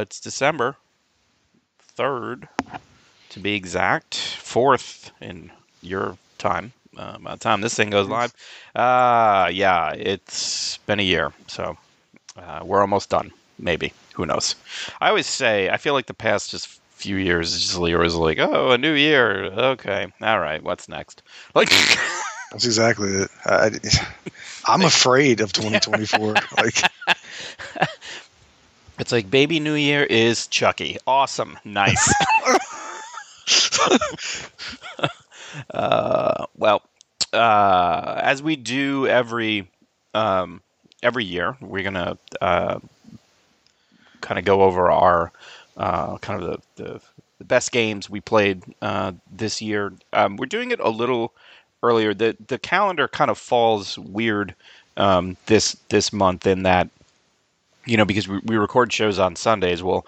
Uh, it's December 3rd, to be exact, 4th in your time. Uh, by the time this thing goes live, uh, yeah, it's been a year, so uh, we're almost done. Maybe. Who knows? I always say, I feel like the past just few years is just always like, oh, a new year. Okay. All right. What's next? Like, That's exactly it. I, I'm afraid of 2024. like, it's like baby new year is Chucky. Awesome. Nice. uh, well, uh, as we do every um, every year, we're gonna uh, kind of go over our uh, kind of the, the, the best games we played uh, this year. Um, we're doing it a little earlier. the The calendar kind of falls weird um, this this month in that you know because we, we record shows on Sundays. Well,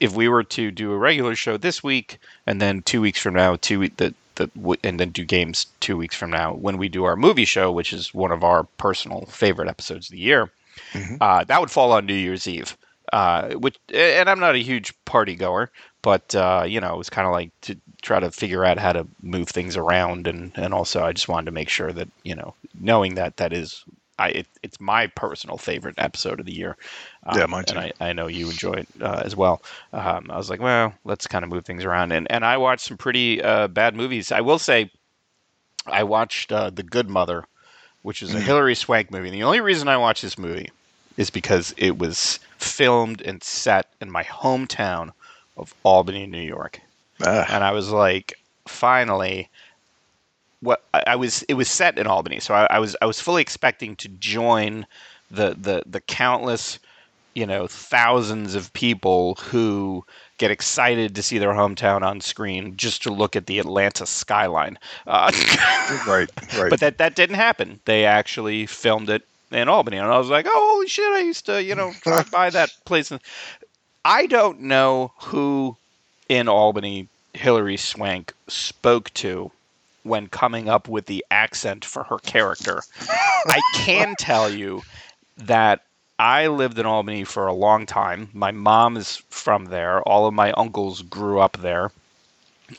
if we were to do a regular show this week and then two weeks from now, two the the and then do games two weeks from now when we do our movie show, which is one of our personal favorite episodes of the year, mm-hmm. uh, that would fall on New Year's Eve. Uh, which and I'm not a huge party goer, but uh, you know, it was kind of like to try to figure out how to move things around, and and also I just wanted to make sure that you know, knowing that that is. I, it, it's my personal favorite episode of the year. Um, yeah, mine too. And I, I know you enjoy it uh, as well. Um, I was like, well, let's kind of move things around. And, and I watched some pretty uh, bad movies. I will say, I watched uh, The Good Mother, which is a mm. Hilary Swank movie. And the only reason I watched this movie is because it was filmed and set in my hometown of Albany, New York. Ah. And I was like, finally, what I, was it was set in Albany, so I, I, was I was fully expecting to join the the the countless, you know, thousands of people who get excited to see their hometown on screen just to look at the Atlanta skyline. Uh, right, right. But that that didn't happen. They actually filmed it in Albany, and I was like, "Oh, holy shit! I used to, you know, drive by that place." I don't know who in Albany Hilary Swank spoke to when coming up with the accent for her character. I can tell you that I lived in Albany for a long time. My mom is from there. All of my uncles grew up there.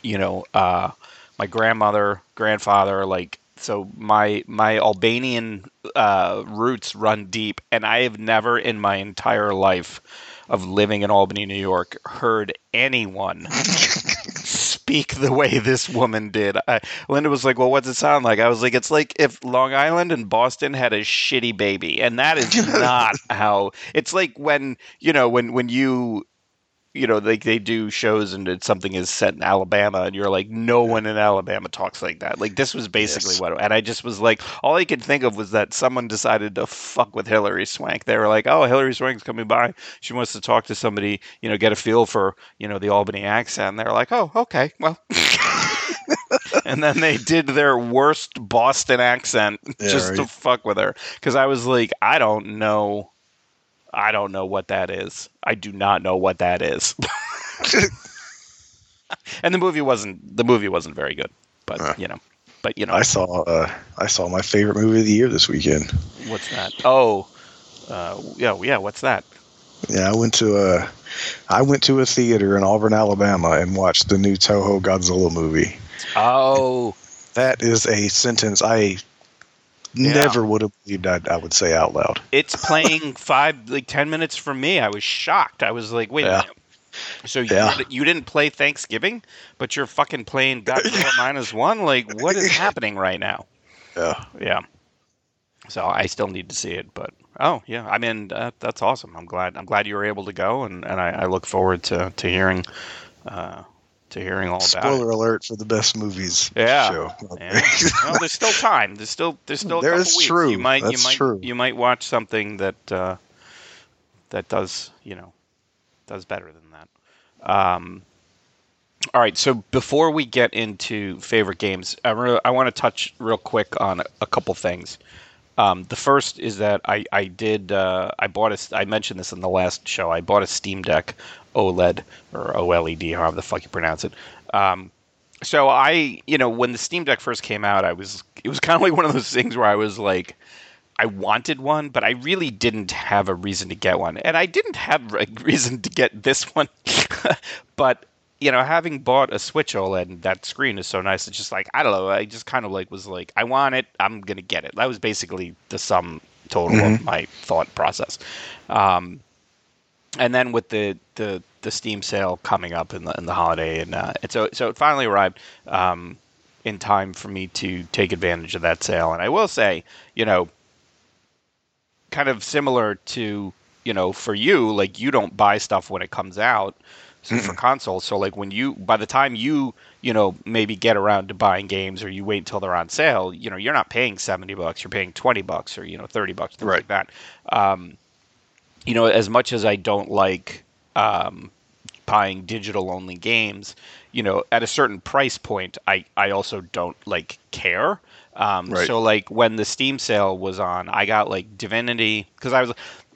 You know, uh, my grandmother, grandfather, like so my my Albanian uh, roots run deep, and I have never in my entire life of living in Albany, New York, heard anyone speak the way this woman did. I, Linda was like, "Well, what's it sound like?" I was like, "It's like if Long Island and Boston had a shitty baby, and that is not how." It's like when you know when when you you know, they they do shows and something is set in Alabama, and you're like, no one in Alabama talks like that. Like this was basically yes. what, and I just was like, all I could think of was that someone decided to fuck with Hilary Swank. They were like, oh, Hilary Swank's coming by. She wants to talk to somebody, you know, get a feel for you know the Albany accent. And they're like, oh, okay, well. and then they did their worst Boston accent yeah, just right. to fuck with her. Because I was like, I don't know I don't know what that is. I do not know what that is. and the movie wasn't the movie wasn't very good, but uh, you know, but you know, I saw uh, I saw my favorite movie of the year this weekend. What's that? Oh, uh, yeah, yeah. What's that? Yeah, I went to a I went to a theater in Auburn, Alabama, and watched the new Toho Godzilla movie. Oh, that is a sentence I yeah. never would have believed I'd, I would say out loud. It's playing five, like 10 minutes from me. I was shocked. I was like, wait yeah. a minute. So you, yeah. you didn't play Thanksgiving, but you're fucking playing Godzilla minus one? Like, what is happening right now? Yeah. Yeah. So I still need to see it, but oh yeah, I mean uh, that's awesome. I'm glad I'm glad you were able to go, and, and I, I look forward to to hearing uh, to hearing all Spoiler about. Spoiler alert for the best movies yeah. show. Yeah. well, there's still time. There's still there's still there is true. You might That's you might true. you might watch something that uh, that does you know does better than that. Um, all right, so before we get into favorite games, I, re- I want to touch real quick on a, a couple things. Um, the first is that I I did uh, I bought a I mentioned this in the last show. I bought a Steam Deck OLED or OLED, however the fuck you pronounce it. Um, so I, you know, when the Steam Deck first came out, I was it was kind of like one of those things where I was like, I wanted one, but I really didn't have a reason to get one, and I didn't have a reason to get this one. but you know, having bought a Switch OLED and that screen is so nice, it's just like I don't know. I just kind of like was like, I want it. I'm gonna get it. That was basically the sum total mm-hmm. of my thought process. Um, and then with the, the the Steam sale coming up in the in the holiday, and, uh, and so so it finally arrived um, in time for me to take advantage of that sale. And I will say, you know, kind of similar to you know for you, like you don't buy stuff when it comes out so for consoles. So like when you by the time you you know maybe get around to buying games or you wait until they're on sale, you know you're not paying seventy bucks, you're paying twenty bucks or you know thirty bucks, things right. like that. Um, you know, as much as I don't like um, buying digital only games, you know, at a certain price point, I I also don't like care. Um, right. So like when the Steam sale was on, I got like Divinity because I was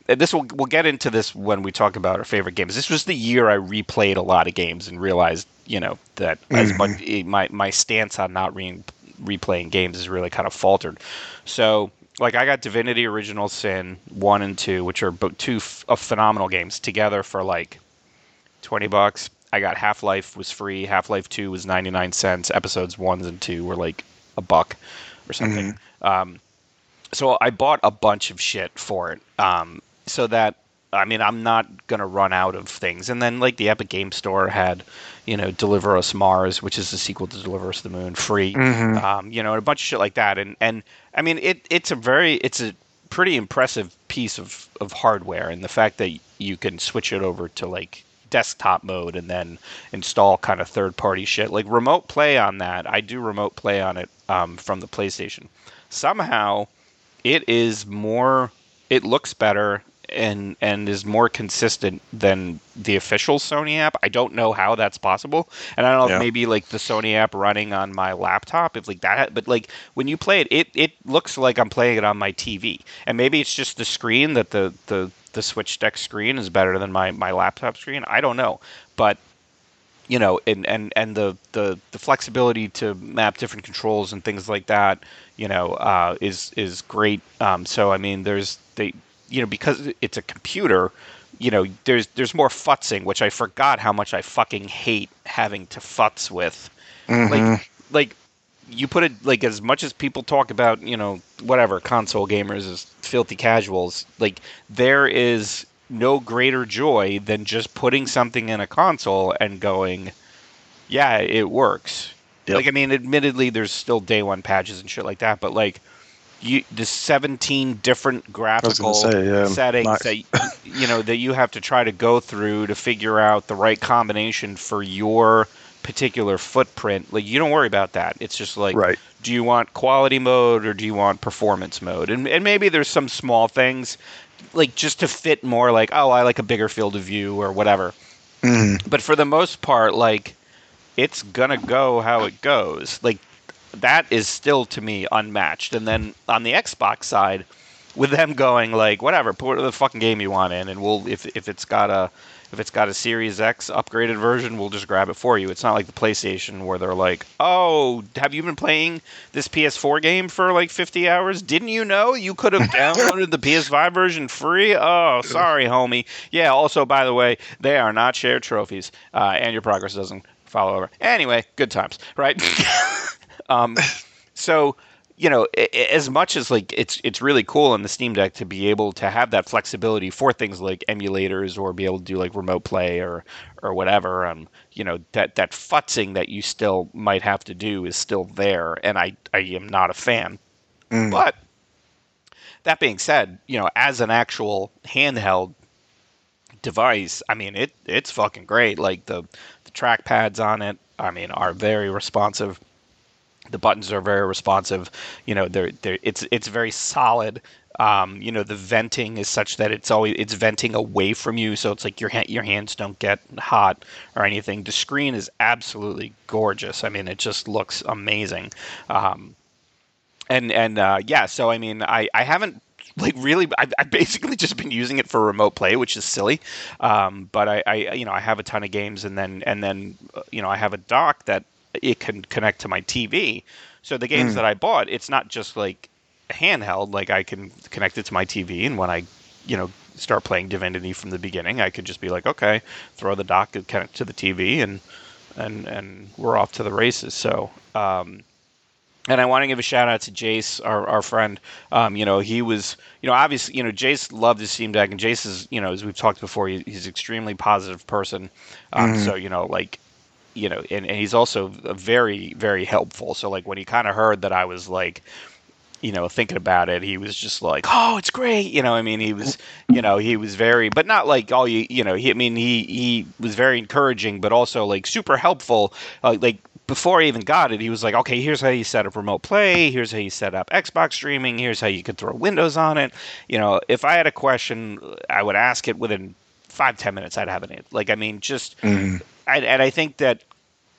this will we'll get into this when we talk about our favorite games. This was the year I replayed a lot of games and realized, you know, that mm-hmm. as much eh, my my stance on not re- replaying games is really kind of faltered. So, like, I got Divinity: Original Sin one and two, which are both two f- phenomenal games together for like twenty bucks. I got Half Life was free. Half Life Two was ninety nine cents. Episodes one and two were like a buck or something. Mm-hmm. Um, so I bought a bunch of shit for it. Um, so that I mean, I'm not gonna run out of things. And then like the Epic Game Store had, you know, Deliver Us Mars, which is the sequel to Deliver Us the Moon, free. Mm-hmm. Um, you know, and a bunch of shit like that. And and I mean, it it's a very it's a pretty impressive piece of of hardware, and the fact that you can switch it over to like desktop mode and then install kind of third party shit like remote play on that. I do remote play on it um, from the PlayStation. Somehow, it is more. It looks better and and is more consistent than the official Sony app. I don't know how that's possible, and I don't know yeah. if maybe like the Sony app running on my laptop, if like that. But like when you play it, it it looks like I'm playing it on my TV, and maybe it's just the screen that the the the Switch Deck screen is better than my my laptop screen. I don't know, but you know, and and and the the the flexibility to map different controls and things like that, you know, uh, is is great. Um, so I mean, there's they you know, because it's a computer, you know, there's there's more futzing, which I forgot how much I fucking hate having to futz with. Mm-hmm. Like like you put it like as much as people talk about, you know, whatever, console gamers as filthy casuals, like there is no greater joy than just putting something in a console and going, yeah, it works. Yep. Like I mean, admittedly there's still day one patches and shit like that, but like you the 17 different graphical say, yeah, settings nice. that you know that you have to try to go through to figure out the right combination for your particular footprint like you don't worry about that it's just like right. do you want quality mode or do you want performance mode and and maybe there's some small things like just to fit more like oh I like a bigger field of view or whatever mm. but for the most part like it's gonna go how it goes like that is still to me unmatched. And then on the Xbox side, with them going like whatever, put the fucking game you want in, and we'll if if it's got a if it's got a Series X upgraded version, we'll just grab it for you. It's not like the PlayStation where they're like, "Oh, have you been playing this PS4 game for like 50 hours? Didn't you know you could have downloaded the PS5 version free? Oh, sorry, homie. Yeah. Also, by the way, they are not shared trophies, uh, and your progress doesn't follow over. Anyway, good times, right? Um, so you know, as much as like it's it's really cool on the Steam Deck to be able to have that flexibility for things like emulators or be able to do like remote play or or whatever. Um, you know that that futzing that you still might have to do is still there, and I I am not a fan. Mm. But that being said, you know, as an actual handheld device, I mean it it's fucking great. Like the the trackpads on it, I mean, are very responsive the buttons are very responsive. You know, they're, they're it's it's very solid. Um, you know, the venting is such that it's always it's venting away from you, so it's like your ha- your hands don't get hot or anything. The screen is absolutely gorgeous. I mean, it just looks amazing. Um, and and uh, yeah, so I mean, I I haven't like really I've, I've, basically just been using it for remote play which is silly um, but I, I, you know i have a ton of games and then and then uh, you know i have a dock that it can connect to my TV. So the games mm. that I bought, it's not just like handheld, like I can connect it to my TV, and when I, you know, start playing Divinity from the beginning, I could just be like, okay, throw the dock, connect to the TV, and and and we're off to the races. So. Um, and I want to give a shout out to Jace, our, our friend. Um, you know, he was, you know, obviously, you know, Jace loved his Steam Deck, and Jace is, you know, as we've talked before, he, he's an extremely positive person. Um, mm-hmm. So, you know, like, you know, and, and he's also very, very helpful. So, like, when he kind of heard that I was like, you know, thinking about it, he was just like, "Oh, it's great." You know, I mean, he was, you know, he was very, but not like all you, you know, he, I mean, he he was very encouraging, but also like super helpful. Uh, like before I even got it, he was like, "Okay, here's how you set up remote play. Here's how you set up Xbox streaming. Here's how you could throw Windows on it." You know, if I had a question, I would ask it within five ten minutes. I'd have it. Like, I mean, just, mm. I, and I think that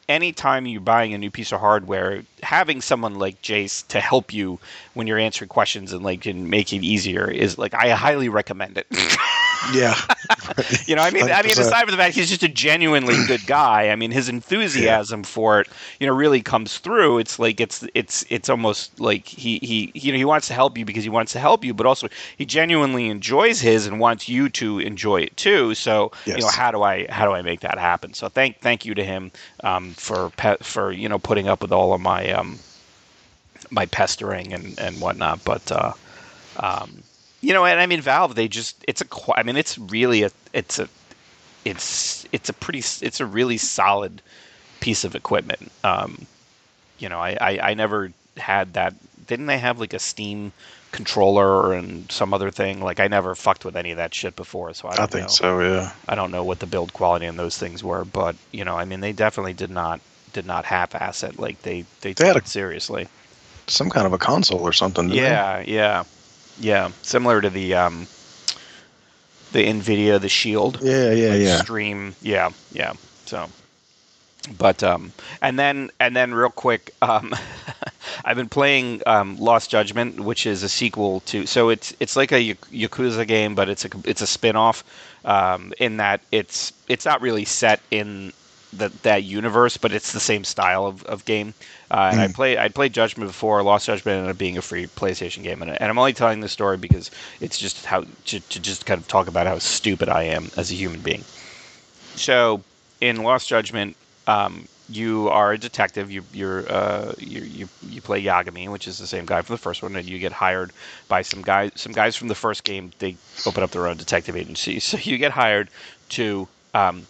anytime you're buying a new piece of hardware, having someone like Jace to help you when you're answering questions and like can make it easier is like I highly recommend it. Yeah. you know, I mean, 100%. I mean, aside from the fact he's just a genuinely good guy, I mean, his enthusiasm yeah. for it, you know, really comes through. It's like it's it's it's almost like he he you know he wants to help you because he wants to help you, but also he genuinely enjoys his and wants you to enjoy it too. So yes. you know, how do I how do I make that happen? So thank thank you to him um, for for you know putting up with all of my um, my pestering and and whatnot, but. Uh, um, you know, and I mean, Valve, they just it's a I mean, it's really a it's a it's it's a pretty it's a really solid piece of equipment. Um, you know, I, I I never had that. Didn't they have like a Steam controller and some other thing? Like I never fucked with any of that shit before, so I don't I think know. so. Yeah. I don't know what the build quality on those things were, but you know, I mean, they definitely did not did not half-ass it. Like they they, they had it seriously. Some kind of a console or something. Yeah, they? yeah. Yeah, similar to the um, the Nvidia, the Shield. Yeah, yeah, like yeah. Stream. Yeah, yeah. So, but um, and then and then real quick, um, I've been playing um, Lost Judgment, which is a sequel to. So it's it's like a Yakuza game, but it's a it's a spin-off um, in that it's it's not really set in that that universe, but it's the same style of, of game. Uh, and mm. I play I played Judgment before. Lost Judgment ended up being a free PlayStation game, and, and I'm only telling this story because it's just how to, to just kind of talk about how stupid I am as a human being. So in Lost Judgment, um, you are a detective. You you're uh, you, you you play Yagami, which is the same guy from the first one, and you get hired by some guys some guys from the first game. They open up their own detective agency, so you get hired to um,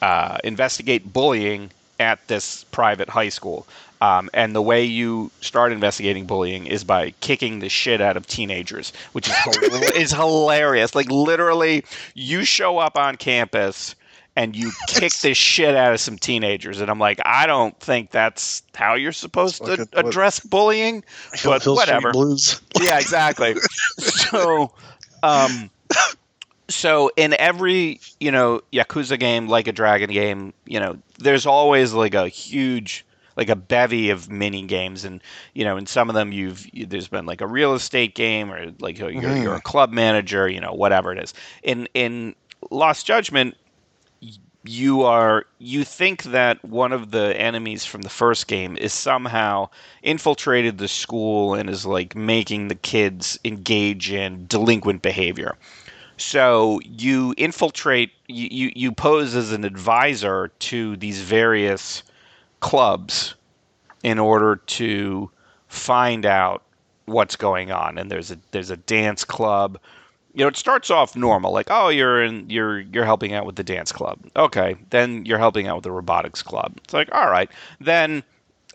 uh, investigate bullying at this private high school. Um, and the way you start investigating bullying is by kicking the shit out of teenagers, which is, is hilarious. Like literally, you show up on campus and you kick the shit out of some teenagers, and I'm like, I don't think that's how you're supposed like to a, address bullying, but whatever. yeah, exactly. so, um, so in every you know yakuza game like a dragon game you know there's always like a huge like a bevy of mini games and you know in some of them you've there's been like a real estate game or like you're, mm. you're a club manager you know whatever it is in in lost judgment you are you think that one of the enemies from the first game is somehow infiltrated the school and is like making the kids engage in delinquent behavior so you infiltrate, you, you, you pose as an advisor to these various clubs in order to find out what's going on. And there's a there's a dance club. You know, it starts off normal, like oh, you're in you're you're helping out with the dance club. Okay, then you're helping out with the robotics club. It's like all right, then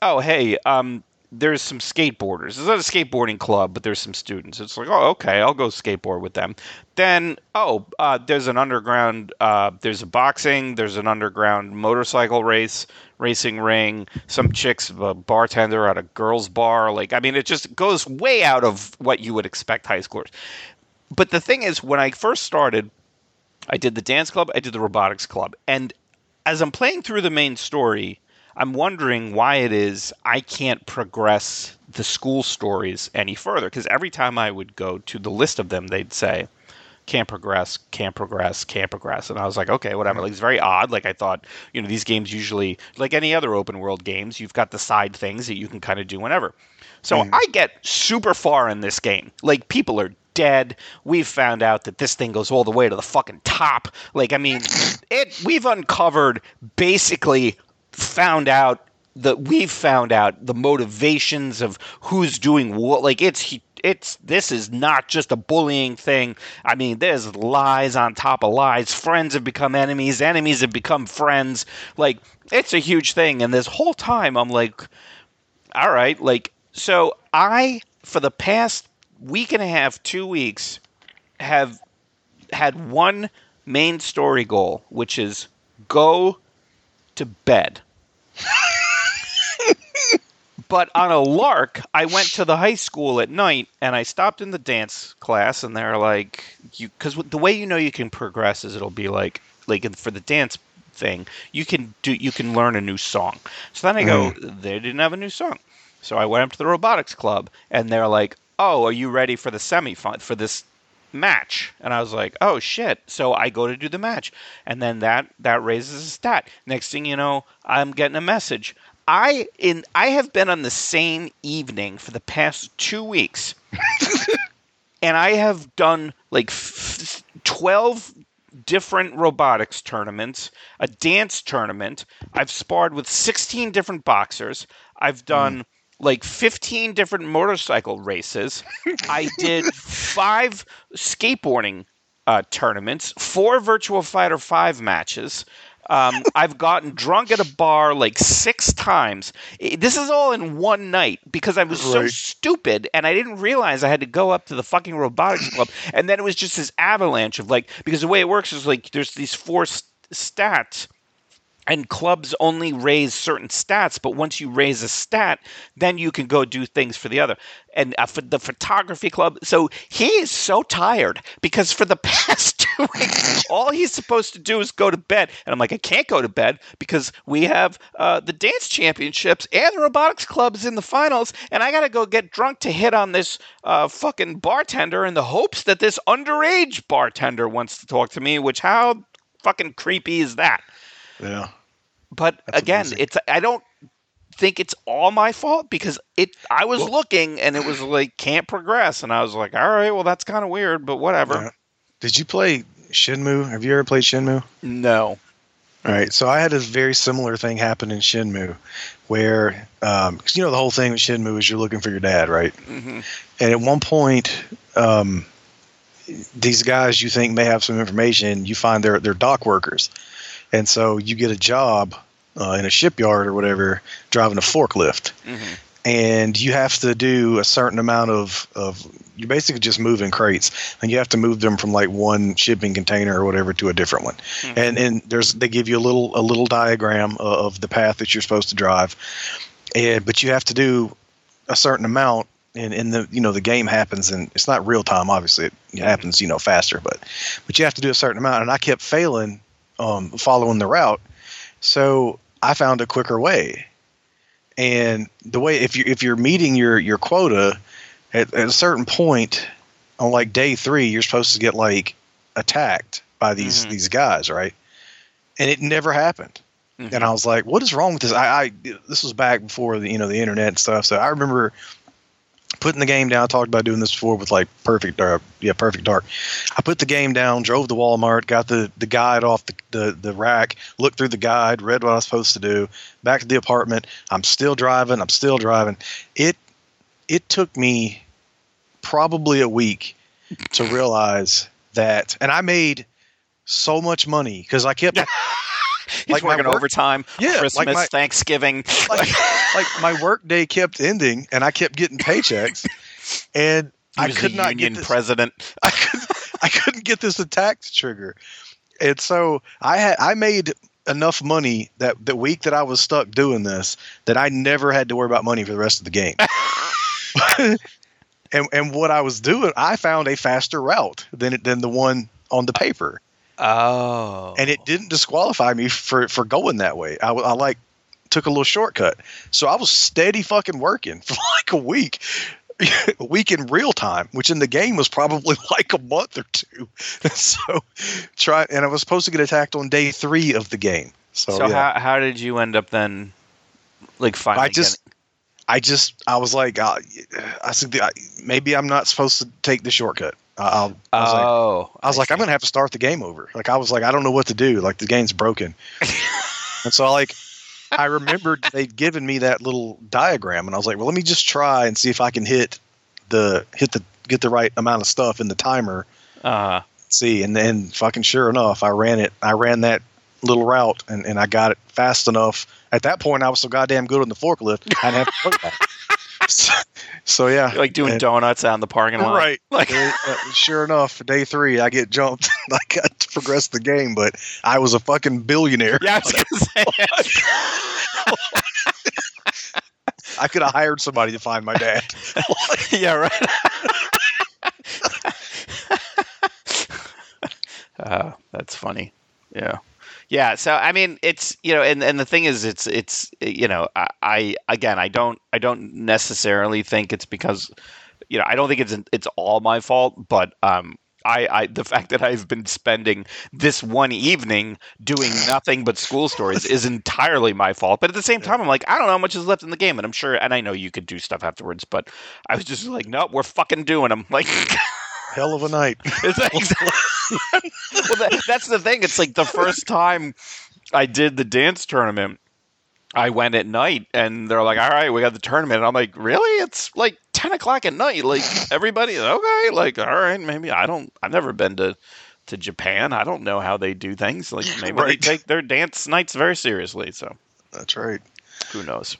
oh hey, um, there's some skateboarders. It's not a skateboarding club, but there's some students. It's like, oh, okay, I'll go skateboard with them. Then, oh, uh, there's an underground. Uh, there's a boxing. There's an underground motorcycle race, racing ring. Some chicks, a bartender at a girls' bar. Like, I mean, it just goes way out of what you would expect high schoolers. But the thing is, when I first started, I did the dance club. I did the robotics club, and as I'm playing through the main story I'm wondering why it is I can't progress the school stories any further. Because every time I would go to the list of them, they'd say, can't progress, can't progress, can't progress. And I was like, okay, whatever. Like it's very odd. Like I thought, you know, these games usually, like any other open world games, you've got the side things that you can kind of do whenever. So Mhm. I get super far in this game. Like people are dead. We've found out that this thing goes all the way to the fucking top. Like I mean, it. We've uncovered basically found out that we've found out the motivations of who's doing what. Like it's it's this is not just a bullying thing. I mean, there's lies on top of lies. Friends have become enemies. Enemies have become friends. Like it's a huge thing. And this whole time, I'm like, all right, like so. I for the past week and a half, two weeks, have had one main story goal, which is go to bed. but on a lark, I went to the high school at night and I stopped in the dance class, and they're like, "You," because the way you know you can progress is it'll be like, like for the dance thing, you can do, you can learn a new song. So then I go, mm-hmm. they didn't have a new song, so I went up to the robotics club, and they're like, "Oh, are you ready for the semi for this match? And i was like oh shit. So i go to do the match. And then that that raises a stat. Next thing you know i'm getting a message. I in i have been on the same evening for the past two weeks. And i have done like f- 12 different robotics tournaments a dance tournament. I've sparred with 16 different boxers. I've done mm. Like 15 different motorcycle races I did five skateboarding uh, tournaments, four Virtua Fighter 5 matches. Um, I've gotten drunk at a bar like six times. This is all in one night because I was so stupid and I didn't realize I had to go up to the fucking robotics club. And then it was just this avalanche of like, because the way it works is like there's these four st- stats and clubs only raise certain stats but once you raise a stat then you can go do things for the other. And uh, for the photography club so he is so tired because for the past two weeks all he's supposed to do is go to bed. And i'm like i can't go to bed because we have uh, the dance championships and the robotics clubs in the finals and i gotta go get drunk to hit on this uh, fucking bartender in the hopes that this underage bartender wants to talk to me which how fucking creepy is that? Yeah. But That's again, amazing. it's I don't think it's all my fault because it I was Well- looking and it was like can't progress and I was like, all right, well that's kind of weird, but whatever. Yeah. Did you play Shenmue? Have you ever played Shenmue? No. All right. So I had a very similar thing happen in Shenmue, where because you know the whole thing with Shenmue is you're looking for your dad, right? hmm And at one point, um, these guys you think may have some information, you find they're they're dock workers, and so you get a job uh, in a shipyard or whatever, driving a forklift, hmm and you have to do a certain amount of of you're basically just moving crates, and you have to move them from like one shipping container or whatever to a different one, Mhm. and and there's they give you a little a little diagram of, the path that you're supposed to drive, and but you have to do a certain amount and, and the you know the game happens and it's not real time obviously. It, it happens you know faster but but you have to do a certain amount. And i kept failing um, following the route so i found a quicker way and the way if you if you're meeting your your quota at, at a certain point on like day three you're supposed to get like attacked by these Mhm. these guys right and it never happened Mhm. and I was like, "What is wrong with this?" I, I this was back before the you know the internet and stuff. So I remember putting the game down. I talked about doing this before with like Perfect, uh, yeah, Perfect Dark. I put the game down, drove to Walmart, got the the guide off the, the the rack, looked through the guide, read what I was supposed to do. Back to the apartment. I'm still driving. I'm still driving. It it took me probably a week to realize that, and I made so much money because I kept He's like working work- overtime, Yeah, like Christmas, my- Thanksgiving. like, like my work day kept ending and I kept getting paychecks and I could not union get this, president. I, could, I couldn't get this attack to trigger. And so I had I made enough money that the week that I was stuck doing this that I never had to worry about money for the rest of the game. and and what I was doing, I found a faster route than than the one on the paper Oh. and it didn't disqualify me for for going that way. I, I like took a little shortcut, so I was steady fucking working for like a week, a week in real time, which in the game was probably like a month or two. so try, and I was supposed to get attacked on day three of the game. So, So yeah. how how did you end up then? Like finally, I just, I just, I was like, uh, I said, maybe I'm not supposed to take the shortcut. I- I'll, I was like, oh, I was like, I'm gonna have to start the game over. Like I was like, I don't know what to do. Like the game's broken. and so I like I remembered they'd given me that little diagram and I was like, well let me just try and see if I can hit the hit the get the right amount of stuff in the timer. Uh, See, and then fucking sure enough, I ran it I ran that little route and, and I got it fast enough. At that point I was so goddamn good on the forklift, I didn't have to. So, so yeah. like doing And- donuts out in the parking lot, Right. Like, Uh, uh, sure enough, day three, I get jumped. I got to progress the game, but I was a fucking billionaire. yeah, I was gonna say. I could have hired somebody to find my dad. yeah, right. uh, that's funny. Yeah. Yeah, so I mean, it's you know, and, and the thing is, it's it's you know, I, I again, I don't I don't necessarily think it's because you know, I don't think it's it's all my fault, but um, I, I the fact that I've been spending this one evening doing nothing but school stories is entirely my fault. But at the same time, I'm like, I don't know how much is left in the game, and I'm sure, and I know you could do stuff afterwards, but I was just like, nope, we're fucking doing them. Like, Hell of a night. well, that, that's the thing. It's like the first time I did the dance tournament. I went at night, and they're like, "All right, we got the tournament." And I'm like, "Really? It's like ten o'clock at night. Like everybody, okay? Like, all right, maybe I don't. I've never been to to Japan. I don't know how they do things. Like, maybe they take their dance nights very seriously. So That's right. who knows?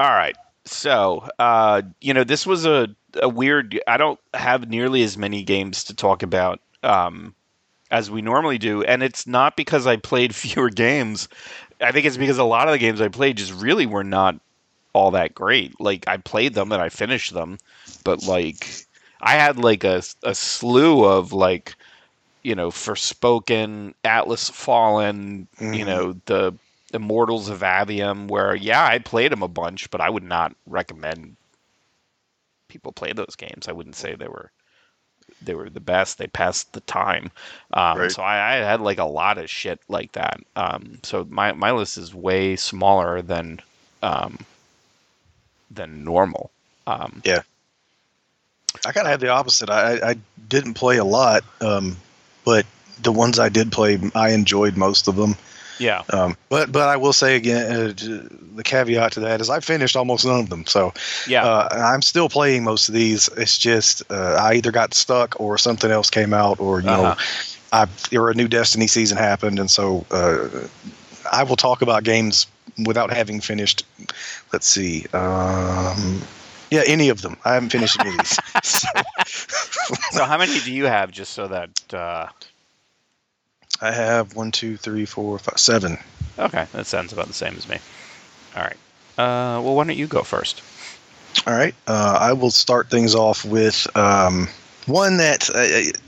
All right. So, uh, you know, this was a, a weird. I don't have nearly as many games to talk about um, as we normally do, and it's not because I played fewer games. I think it's because a lot of the games I played just really were not all that great. Like I played them and I finished them, but like I had like a a slew of like you know Forspoken, Atlas Fallen, you Mhm. know the Immortals of Aveum, where yeah I played them a bunch, but I would not recommend people play those games. I wouldn't say they were they were the best. They passed the time. Um, Right. So I, I had like a lot of shit like that. Um, so my my list is way smaller than um, than normal. Um, Yeah. I kind of had the opposite. I, I didn't play a lot, um, but the ones I did play, I enjoyed most of them. Yeah. Um, but but I will say again, uh, the caveat to that is I finished almost none of them. So Yeah. uh, I'm still playing most of these. It's just uh, I either got stuck or something else came out, or you know, Uh-huh. I or a new Destiny season happened, and so uh, I will talk about games without having finished. Let's see. Um, yeah, any of them. I haven't finished any of these. So, so how many do you have? Just so that. Uh, I have one, two, three, four, five, seven. okay, that sounds about the same as me. All right. Uh, well, why don't you go first? All right. Uh, I will start things off with um, one that uh,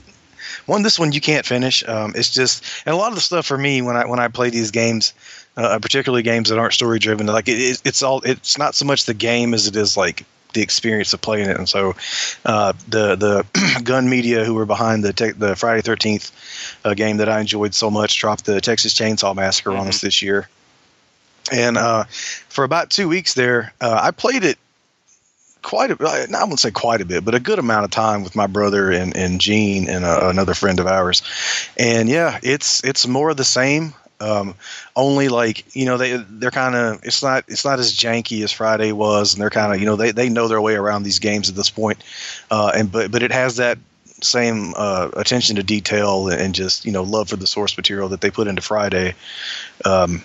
one. This one you can't finish. Um, it's just and a lot of the stuff for me when I when I play these games, uh, particularly games that aren't story driven, like it, it's all. It's not so much the game as it is like the experience of playing it. And so, uh, the the Gun Media who were behind the te- the Friday Thirteenth uh, game that I enjoyed so much dropped the Texas Chainsaw Massacre on us this year. And uh, for about two weeks there, uh, I played it quite a I wouldn't say quite a bit, but a good amount of time with my brother and, and Gene and uh another friend of ours. And yeah, it's it's more of the same. Um, only like you know they they're kind of it's not it's not as janky as Friday was, and they're kind of you know they, they know their way around these games at this point. Uh, and but but it has that same uh, attention to detail and just you know love for the source material that they put into Friday. Um,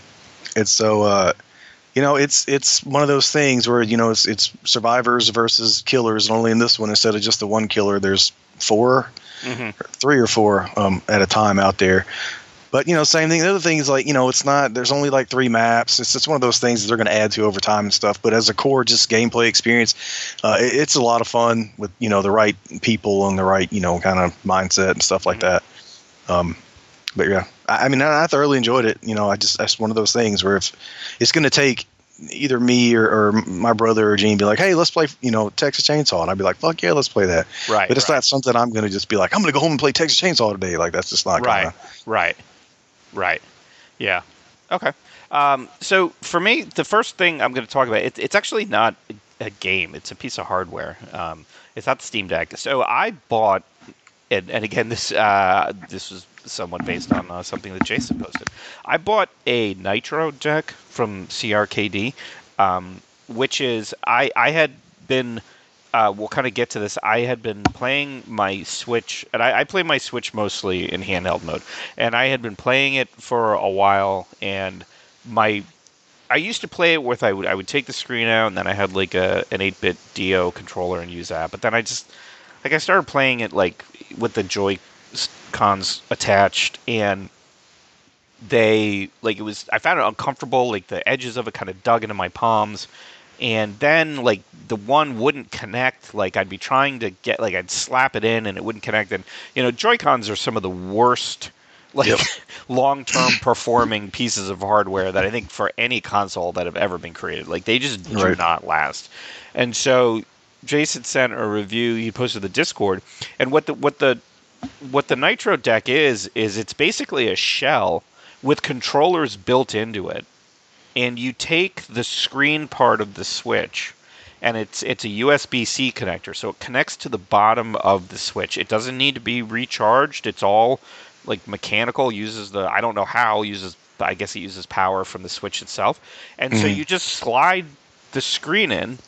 and so uh, you know it's it's one of those things where you know it's it's survivors versus killers and only in this one instead of just the one killer there's four Mm-hmm. three or four um, at a time out there but you know same thing the other thing is like you know it's not there's only like three maps it's just one of those things that they're going to add to over time and stuff but as a core just gameplay experience uh, it, it's a lot of fun with you know the right people and the right you know kind of mindset and stuff like that um, but yeah I, I mean I, I thoroughly enjoyed it you know I just that's one of those things where if it's going to take either me or, or my brother or Gene be like, "Hey, let's play," you know, Texas Chainsaw, and I'd be like, "Fuck yeah, let's play that." Right. But it's right. not something I'm going to just be like, "I'm going to go home and play Texas Chainsaw today." Like that's just not right gonna. right right. Yeah. Okay. Um, so for me the first thing i'm going to talk about it, it's actually not a game it's a piece of hardware. Um, it's not the steam deck. So i bought and, and again this uh, this was somewhat based on uh, something that jason posted. I bought a nitro deck from crkd um, which is i i had been uh, we'll kind of get to this. I had been playing my Switch, and I, I play my Switch mostly in handheld mode, and I had been playing it for a while. And my, I used to play it with I would I would take the screen out, and then I had like a an eight bit Do controller and use that. But then I just like I started playing it like with the Joy Cons attached, and they like it was I found it uncomfortable. Like the edges of it kind of dug into my palms and then like the one wouldn't connect like i'd be trying to get like i'd slap it in and it wouldn't connect and you know joy cons are some of the worst like Yep. long-term performing pieces of hardware that i think for any console that have ever been created like they just do Right. not last and so jason sent a review he posted the discord and what the what the what the nitro deck is is it's basically a shell with controllers built into it and you take the screen part of the switch and it's it's a USB-C connector so it connects to the bottom of the switch. It doesn't need to be recharged. It's all like mechanical uses the I don't know how uses I guess it uses power from the switch itself. And so Mhm. you just slide the screen in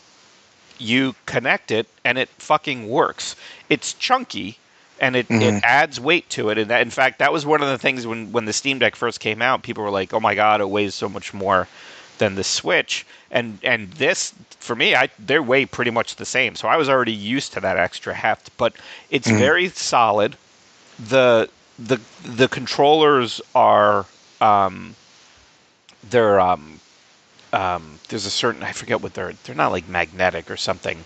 you connect it and it fucking works. It's chunky and it, Mhm. it adds weight to it. And that, in fact that was one of the things when when the steam deck first came out people were like oh my god it weighs so much more than the switch. And and this for me i they weigh pretty much the same. So i was already used to that extra heft but it's Mhm. very solid. The the the controllers are um they're um um there's a certain i forget what they're they're not like magnetic or something.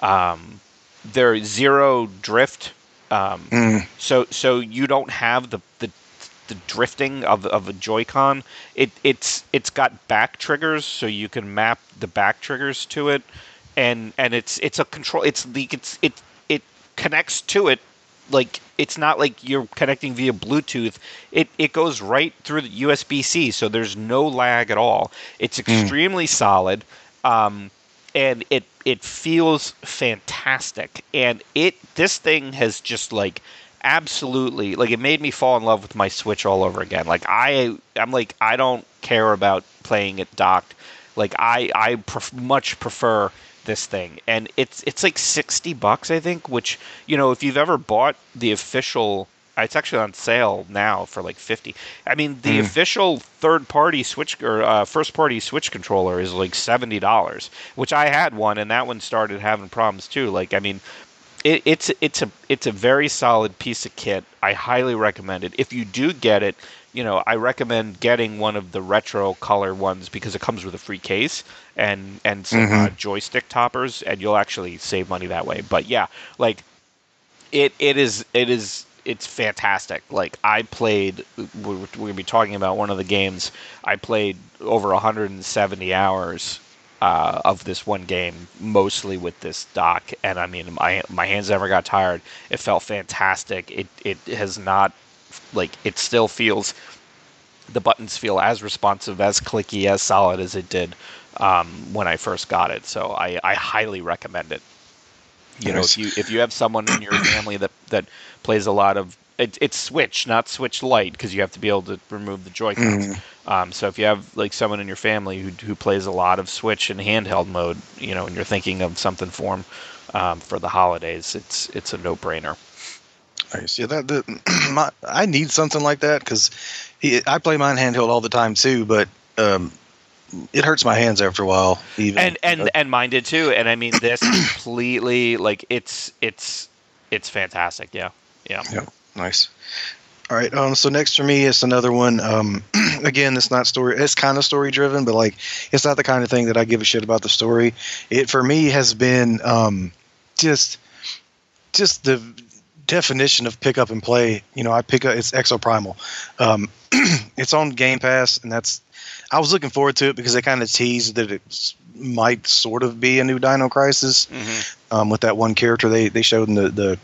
Um they're zero drift um Mm, so so you don't have the the, the drifting of of a Joy-Con. It it's it's got back triggers, so you can map the back triggers to it, and and it's it's a control. It's the it's it it connects to it. Like it's not like you're connecting via Bluetooth. It it goes right through the USB C, so there's no lag at all. It's extremely solid. Um, and it it feels fantastic. And it this thing has just like absolutely like it made me fall in love with my switch all over again. Like i i'm like i don't care about playing it docked. Like i i pref- much prefer this thing. And it's it's like 60 bucks i think which you know if you've ever bought the official it's actually on sale now for like 50 i mean the Mm. official third party switch or uh, first party switch controller is like $70 which i had one and that one started having problems too like i mean it, it's it's a it's a very solid piece of kit. I highly recommend it. If you do get it, you know I recommend getting one of the retro color ones because it comes with a free case and and some uh, Mhm. joystick toppers, and you'll actually save money that way. But yeah, like it it is it is it's fantastic. Like I played, we're, we're gonna be talking about one of the games. I played over 170 hours uh, of this one game, mostly with this dock, and I mean, my my hands never got tired. It felt fantastic. It it has not like it still feels the buttons feel as responsive, as clicky, as solid as it did um, when I first got it. So I, I highly recommend it. You know, if you if you have someone in your family that that plays a lot of it, it's Switch, not Switch Lite, because you have to be able to remove the Joy Cons. Mhm. Um, so if you have like someone in your family who who plays a lot of Switch in handheld mode, you know, and you're thinking of something for 'em, um, for the holidays, it's it's a no brainer. Nice. Yeah, that, that my, I need something like that because I play mine handheld all the time too, but um, it hurts my hands after a while. Even and and and mine did too and i mean this completely like it's it's it's fantastic yeah yeah Nice. All right. Um. So next for me is another one. Um. again, it's not story. It's kind of story driven, but like, it's not the kind of thing that I give a shit about the story. It for me has been um, just, just the definition of pick up and play, you know, I pick up it's Exoprimal. Um, it's on Game Pass, and that's I was looking forward to it because they kind of teased that it might sort of be a new Dino Crisis Mm-hmm. um, with that one character they they showed in the the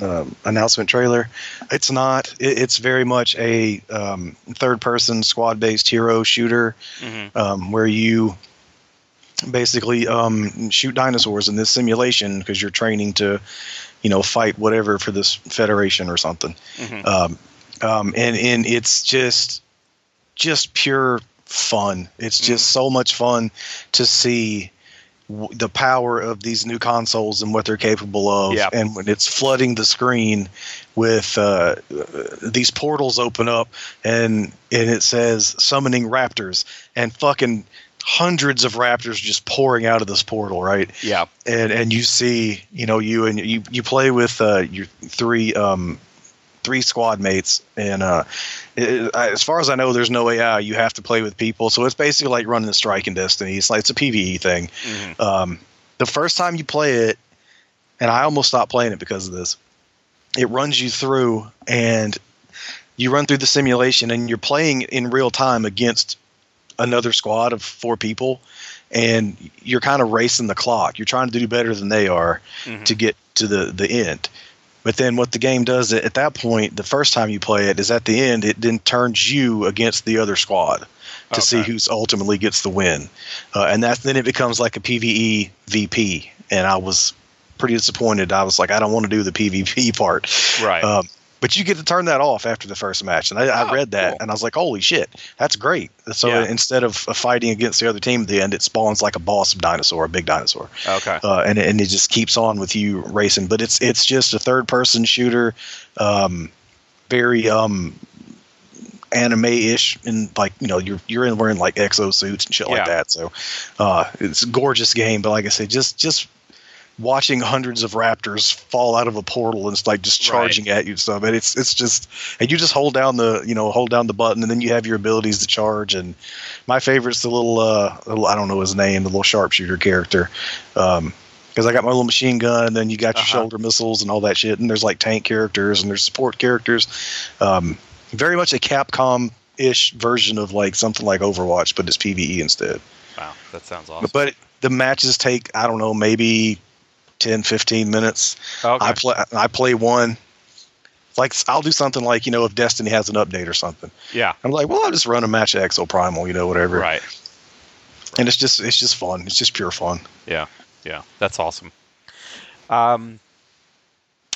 um announcement trailer. It's not. It, it's very much a um, third person squad based hero shooter Mm-hmm. um, where you basically um, shoot dinosaurs in this simulation because you're training to, you know, fight whatever for this federation or something. Mm-hmm. Um, um, and and it's just just pure fun. It's just so much fun to see w- the power of these new consoles and what they're capable of. Yep. And when it's flooding the screen with uh, these portals open up and and it says summoning raptors and fucking hundreds of raptors just pouring out of this portal, right? Yeah. and and you see you know you and you you play with uh, your three um three squad mates and uh it, as far as i know there's no ai you have to play with people. So it's basically like running the strike in destiny it's like it's a pve thing. Mm-hmm. um the first time you play it and i almost stopped playing it because of this it runs you through and you run through the simulation and you're playing in real time against another squad of four people and you're kind of racing the clock. You're trying to do better than they are Mhm. to get to the the end but then what the game does at that point the first time you play it is at the end it then turns you against the other squad to see Okay. who's ultimately gets the win uh, and that's then it becomes like a pve vp and i was pretty disappointed i was like i don't want to do the pvp part Right. um, but you get to turn that off after the first match, and I, I Oh, read that, cool. and I was like, "Holy shit, that's great!" So Yeah. instead of fighting against the other team at the end, it spawns like a boss of dinosaur, a big dinosaur, okay. uh, and and it just keeps on with you racing. But it's it's just a third person shooter, um, very um, anime ish, and like you know you're you're in wearing like exo suits and shit Yeah. like that. So uh, it's a gorgeous game, but like I said, just just watching hundreds of raptors fall out of a portal and it's like just Right. charging at you and stuff and it's it's just and you just hold down the you know hold down the button and then you have your abilities to charge and my favorite's the little uh little, i don't know his name the little sharpshooter character um because i got my little machine gun and then you got your Uh-huh. shoulder missiles and all that shit and there's like tank characters and there's support characters um very much a capcom ish version of like something like overwatch but it's pve instead Wow. That sounds awesome. but the matches take i don't know maybe 10 15 minutes okay. I play I play one. Like I'll do something like you know if Destiny has an update or something. yeah. I'm like, well, I'll just run a match of Exoprimal, you know, whatever. Right. And it's just it's just fun. It's just pure fun. Yeah, yeah, that's awesome. Um,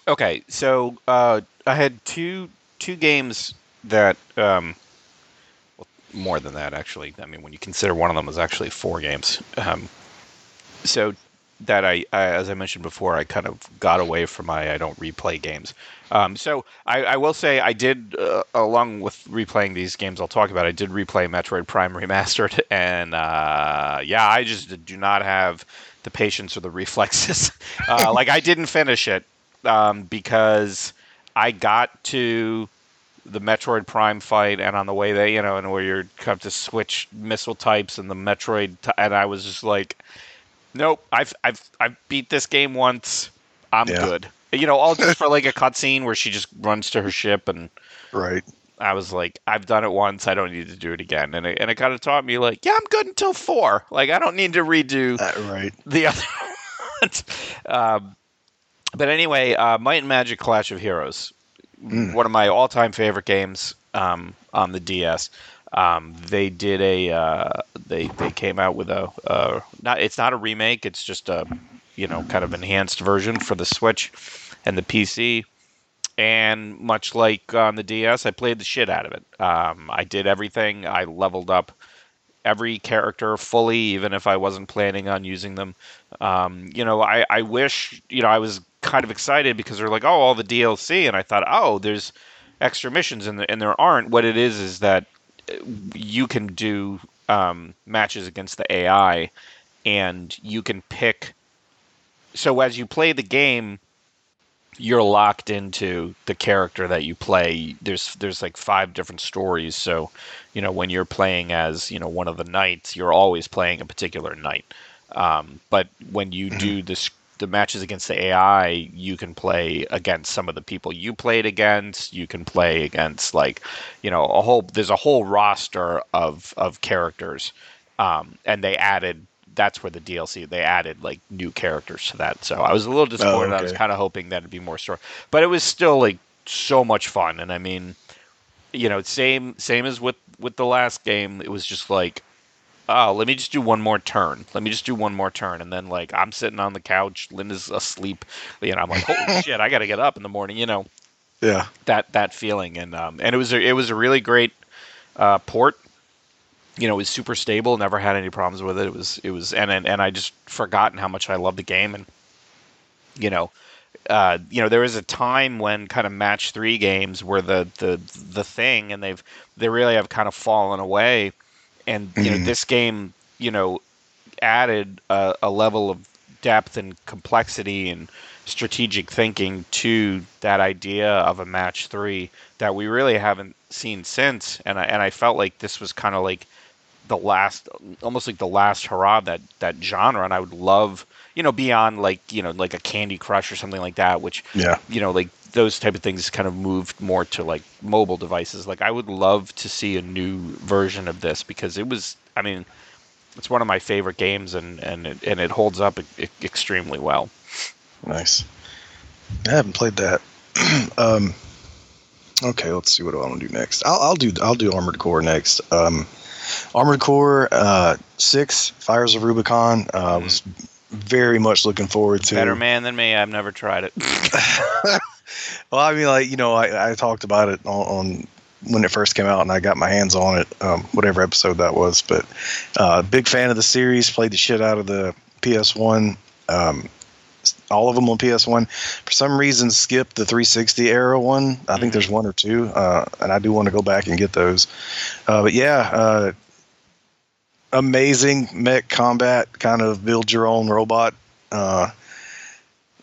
okay, so uh, I had two two games that um, well, more than that actually. I mean, when you consider one of them was actually four games. Um, so that I, I, as I mentioned before, I kind of got away from my I don't replay games. Um, so I, I will say I did, uh, along with replaying these games I'll talk about, I did replay Metroid Prime Remastered, and uh, yeah, I just do not have the patience or the reflexes. uh, like I didn't finish it um, because I got to the Metroid Prime fight, and on the way there, you know, and where you have to switch missile types and the Metroid, t- and I was just like, nope, I've I've I've beat this game once. I'm Yeah. good. You know, all just for like a cutscene where she just runs to her ship, and Right. I was like, I've done it once. I don't need to do it again. And it, and it kind of taught me like, yeah, I'm good until four. Like I don't need to redo Uh, right. the other. Um, but anyway, uh, Might and Magic Clash of Heroes, Mm. one of my all-time favorite games um, on the DS. Um, they did a uh, they they came out with a uh, not it's not a remake. It's just a you know kind of enhanced version for the Switch and the PC. And much like on the DS, I played the shit out of it. Um, I did everything. I leveled up every character fully, even if I wasn't planning on using them. Um, you know, I, I wish, you know, I was kind of excited because they're like, oh, all the DLC, and I thought, oh, there's extra missions, and, and there aren't. What it is is that you can do um, matches against the AI, and you can pick. So as you play the game, you're locked into the character that you play. There's there's like five different stories, so you know when you're playing as you know one of the knights, you're always playing a particular knight. Um, but when you do this the matches against the AI, you can play against some of the people you played against. You can play against like, you know, a whole. There's a whole roster of of characters, um, and they added. That's where the DLC they added like new characters to that. So I was a little disappointed. Oh, I was kind of hoping that it'd be more story, but it was still like so much fun. And I mean, you know, same same as with with the last game. It was just like oh, let me just do one more turn. Let me just do one more turn. And then, like, I'm sitting on the couch, Linda's asleep. You know, I'm like, holy shit, I got to get up in the morning. You know, Yeah. that that feeling. And um, and it was a, it was a really great uh, port. You know, it was super stable. Never had any problems with it. It was it was and and, and I just forgotten how much I love the game. And you know, uh, you know, there was a time when kind of match three games were the the the thing, and they've they really have kind of fallen away. And you know, Mhm. this game, you know, added a, a level of depth and complexity and strategic thinking to that idea of a match three that we really haven't seen since. And I and I felt like this was kind of like the last, almost like the last hurrah that that genre. And I would love, you know, beyond like you know like a Candy Crush or something like that, which Yeah. you know, like those type of things kind of moved more to like mobile devices. Like I would love to see a new version of this because it was, I mean, it's one of my favorite games and and it, and it holds up extremely well. Nice. I haven't played that. um, okay, let's see what I want to do next. I'll, I'll do I'll do Armored Core next. Um, Armored Core uh, Six Fires of Rubicon. Uh, Mhm. Was very much looking forward to. Better man than me. I've never tried it. well, I mean, like you know, I, I talked about it on, on when it first came out, and I got my hands on it, um, whatever episode that was. But uh, big fan of the series. Played the shit out of the PS One. Um, all of them on PS One. For some reason, skipped the 360 era one. I think Mhm. there's one or two, uh, and I do want to go back and get those. Uh, but yeah. Uh, Amazing mech combat, kind of build your own robot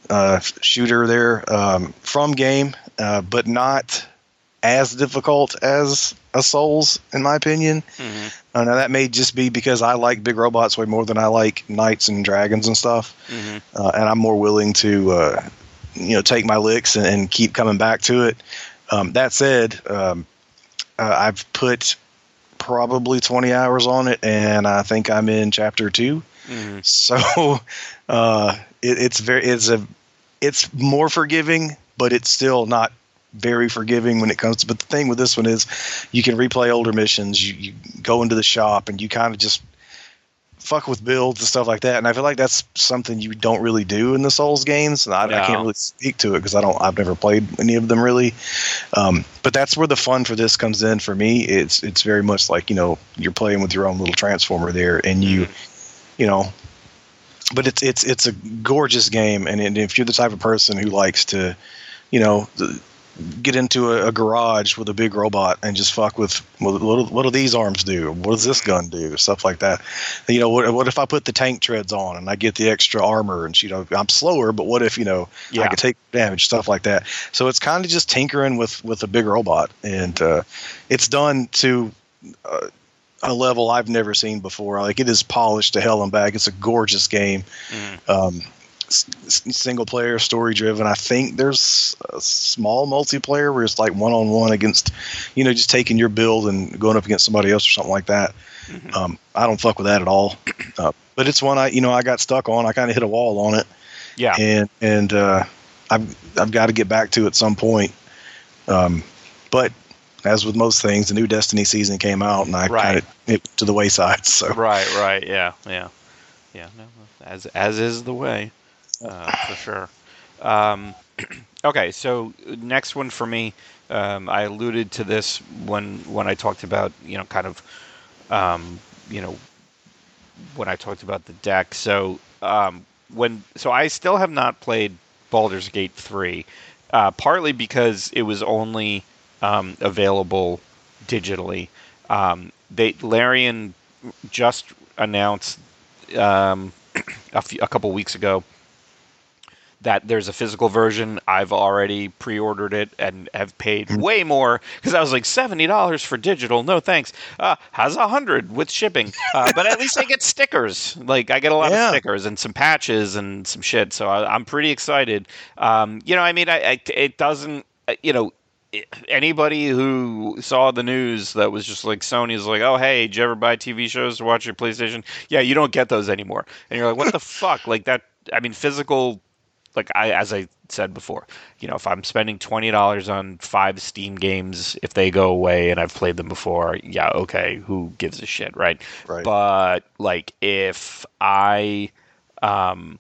uh, shooter there um, from game, uh, but not as difficult as a Souls, in my opinion. hmm Uh, now that may just be because I like big robots way more than I like knights and dragons and stuff, hmm uh, and I'm more willing to, uh, you know, take my licks and, and keep coming back to it. Um, that said, um, uh, I've put probably 20 hours on it, and I think I'm in chapter two. hmm So uh, it, it's very it's a it's more forgiving, but it's still not very forgiving when it comes to. But the thing with this one is, you can replay older missions. You, you go into the shop and you kind of just fuck with builds and stuff like that. And I feel like that's something you don't really do in the Souls games. And I, I can't really speak to it because I don't. I've never played any of them really. Um, but that's where the fun for this comes in for me. It's it's very much like you know you're playing with your own little transformer there, and you you know but it's it's it's a gorgeous game. And, and if you're the type of person who likes to you know th- get into a, a garage with a big robot and just fuck with what, what, do- what do these arms do? What does this gun do? Stuff like that. You know what, what if i put the tank treads on and i get the extra armor and you know i'm slower but what if you know yeah. i could take damage stuff like that. So it's kind of just tinkering with with a big robot. And uh, it's done to uh, a level I've never seen before. Like it is polished to hell and back. It's a gorgeous game. Mhm. Um, s- single player, story driven. I think there's a small multiplayer where it's like one on one against, you know, just taking your build and going up against somebody else or something like that. Mhm. Um, I don't fuck with that at all. Uh, but it's one I, you know, I got stuck on. I kind of hit a wall on it, Yeah. and and uh, I've I've got to get back to at some point. Um, but as with most things, the new Destiny season came out, and I Right. kind of it to the wayside. So Right, right, yeah, yeah, yeah. No, as as is the way, uh, for sure. Um, okay, so next one for me, um, I alluded to this when when I talked about you know kind of, um, you know, when I talked about the deck. So um, when so I still have not played Baldur's Gate three, uh, partly because it was only um, available digitally. Um, they Larian just announced um, a, few, a couple weeks ago that there's a physical version. I've already pre-ordered it and have paid way more because I was like seventy dollars for digital. No thanks. Uh, has a hundred with shipping, uh, but at least I get stickers. Like I get a lot Yeah. of stickers and some patches and some shit. So I, I'm pretty excited. Um, you know, I mean, I, I it doesn't. uh, You know, anybody who saw the news that was just like Sony's like, oh hey, did you ever buy TV shows to watch your PlayStation? Yeah, you don't get those anymore, and you're like, what the fuck? Like that. I mean, physical. Like I, as I said before, you know, if I'm spending twenty dollars on five Steam games, if they go away and I've played them before, yeah, okay, who gives a shit, right? Right. But like, if I, um,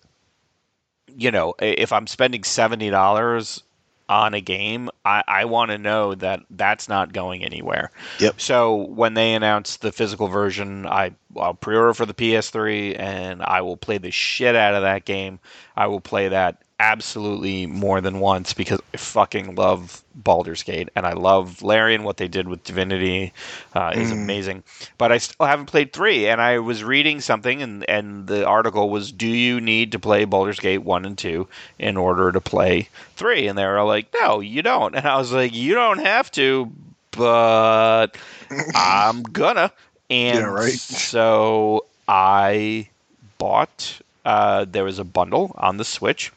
you know, if I'm spending seventy dollars on a game, I, I want to know that that's not going anywhere. Yep. So when they announce the physical version, I I'll pre-order for the PS3 and I will play the shit out of that game. I will play that absolutely more than once because I fucking love Baldur's Gate and I love Larian and what they did with Divinity uh, is Mm. amazing. But I still haven't played three, and I was reading something, and and the article was, "Do you need to play Baldur's Gate one and two in order to play three? And they were like, "No, you don't." And I was like, "You don't have to, but I'm gonna." And Yeah, right. so I bought. Uh, there was a bundle on the Switch,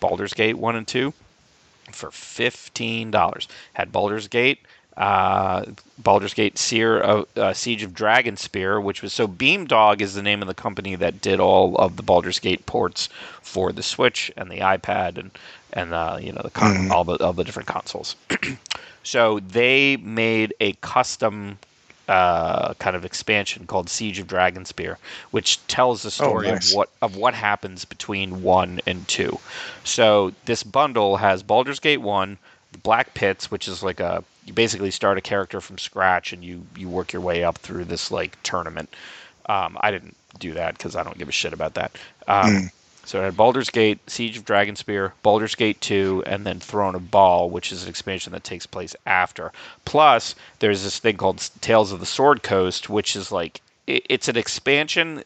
Baldur's Gate one and two, for fifteen dollars. Had Baldur's Gate, uh, Baldur's Gate Seer, uh, uh, Siege of Dragonspear, which was so Beamdog is the name of the company that did all of the Baldur's Gate ports for the Switch and the iPad and and uh, you know the con- Mhm. all the all the different consoles. so they made a custom. Uh, kind of expansion called Siege of Dragonspear, which tells the story nice. of what of what happens between one and two. So this bundle has Baldur's Gate one, the Black Pits, which is like a you basically start a character from scratch and you you work your way up through this like tournament. Um, I didn't do that because I don't give a shit about that. Um, Mm. So it had Baldur's Gate, Siege of Dragonspear, Baldur's Gate 2, and then Throne of Bhaal, which is an expansion that takes place after. Plus, there's this thing called Tales of the Sword Coast, which is like it's an expansion,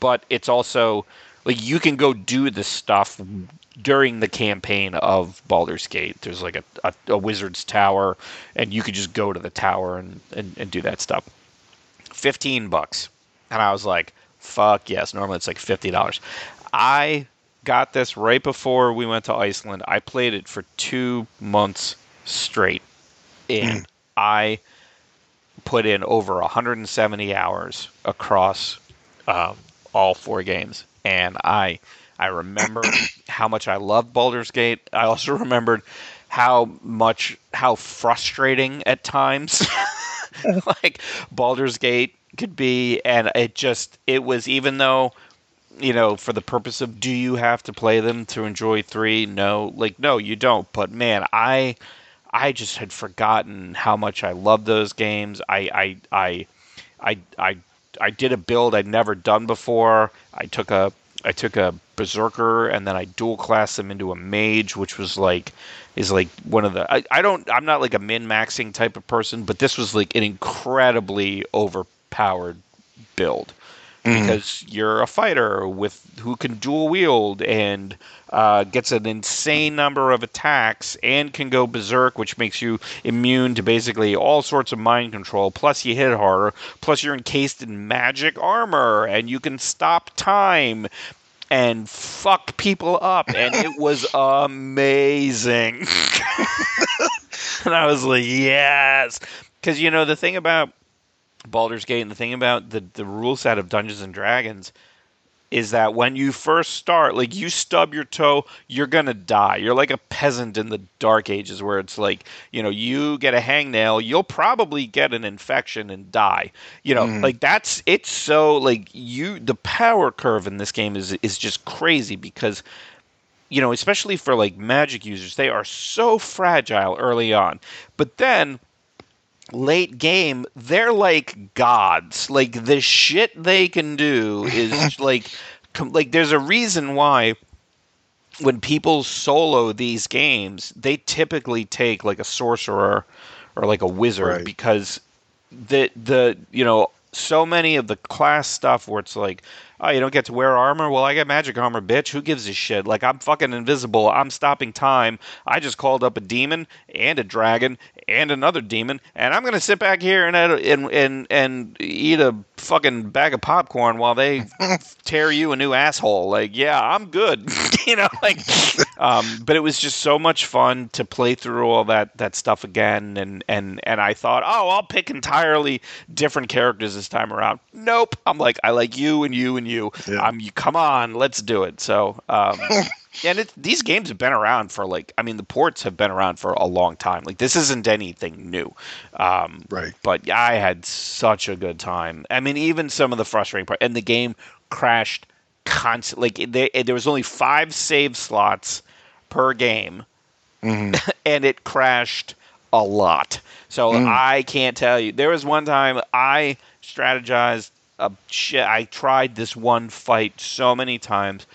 but it's also like you can go do this stuff during the campaign of Baldur's Gate. There's like a, a, a wizard's tower, and you could just go to the tower and, and, and do that stuff. 15 bucks. And I was like, fuck yes. Normally it's like $50. I got this right before we went to Iceland. I played it for two months straight. And I put in over 170 hours across um, all four games. And I I remember how much I loved Baldur's Gate. I also remembered how much how frustrating at times like Baldur's Gate could be and it just it was even though you know for the purpose of do you have to play them to enjoy 3 no. Like no you don't. But man I I just had forgotten how much I love those games. I I I I I I did a build I'd never done before. I took a I took a berserker and then I dual classed them into a mage, which was like is like one of the I, I don't I'm not like a min maxing type of person, but this was like an incredibly overpowered build Mm. because you're a fighter with who can dual wield and uh, gets an insane number of attacks and can go berserk, which makes you immune to basically all sorts of mind control. Plus, you hit harder. Plus, you're encased in magic armor and you can stop time and fuck people up. And it was amazing. and I was like, yes. Because, you know, the thing about Baldur's Gate and the thing about the, the rule set of Dungeons and Dragons is that when you first start, like you stub your toe, you're gonna die. You're like a peasant in the Dark Ages, where it's like, you know, you get a hangnail, you'll probably get an infection and die. You know, Mhm. like that's it's so like you the power curve in this game is is just crazy because you know, especially for like magic users, they are so fragile early on. But then late game, they're like gods. Like the shit they can do is like com- like there's a reason why when people solo these games, they typically take like a sorcerer or like a wizard Right. because the the you know so many of the class stuff where it's like oh, you don't get to wear armor. Well, I got magic armor, bitch. Who gives a shit? Like I'm fucking invisible. I'm stopping time. I just called up a demon and a dragon and another demon, and I'm gonna sit back here and and and and eat a fucking bag of popcorn while they tear you a new asshole. Like, yeah, I'm good. you know, like, um, but it was just so much fun to play through all that that stuff again, and and and I thought, oh, I'll pick entirely different characters this time around. Nope. I'm like, I like you and you and you. Yeah. I'm you. Come on, let's do it. So, um, and it, these games have been around for like, I mean, the ports have been around for a long time. Like, this isn't anything new. Um, right. But I had such a good time. I mean, even some of the frustrating part, and the game crashed constantly. Like, they, there was only five save slots per game, mm-hmm. and it crashed a lot. So mm. I can't tell you. There was one time I strategized a shit. I tried this one fight so many times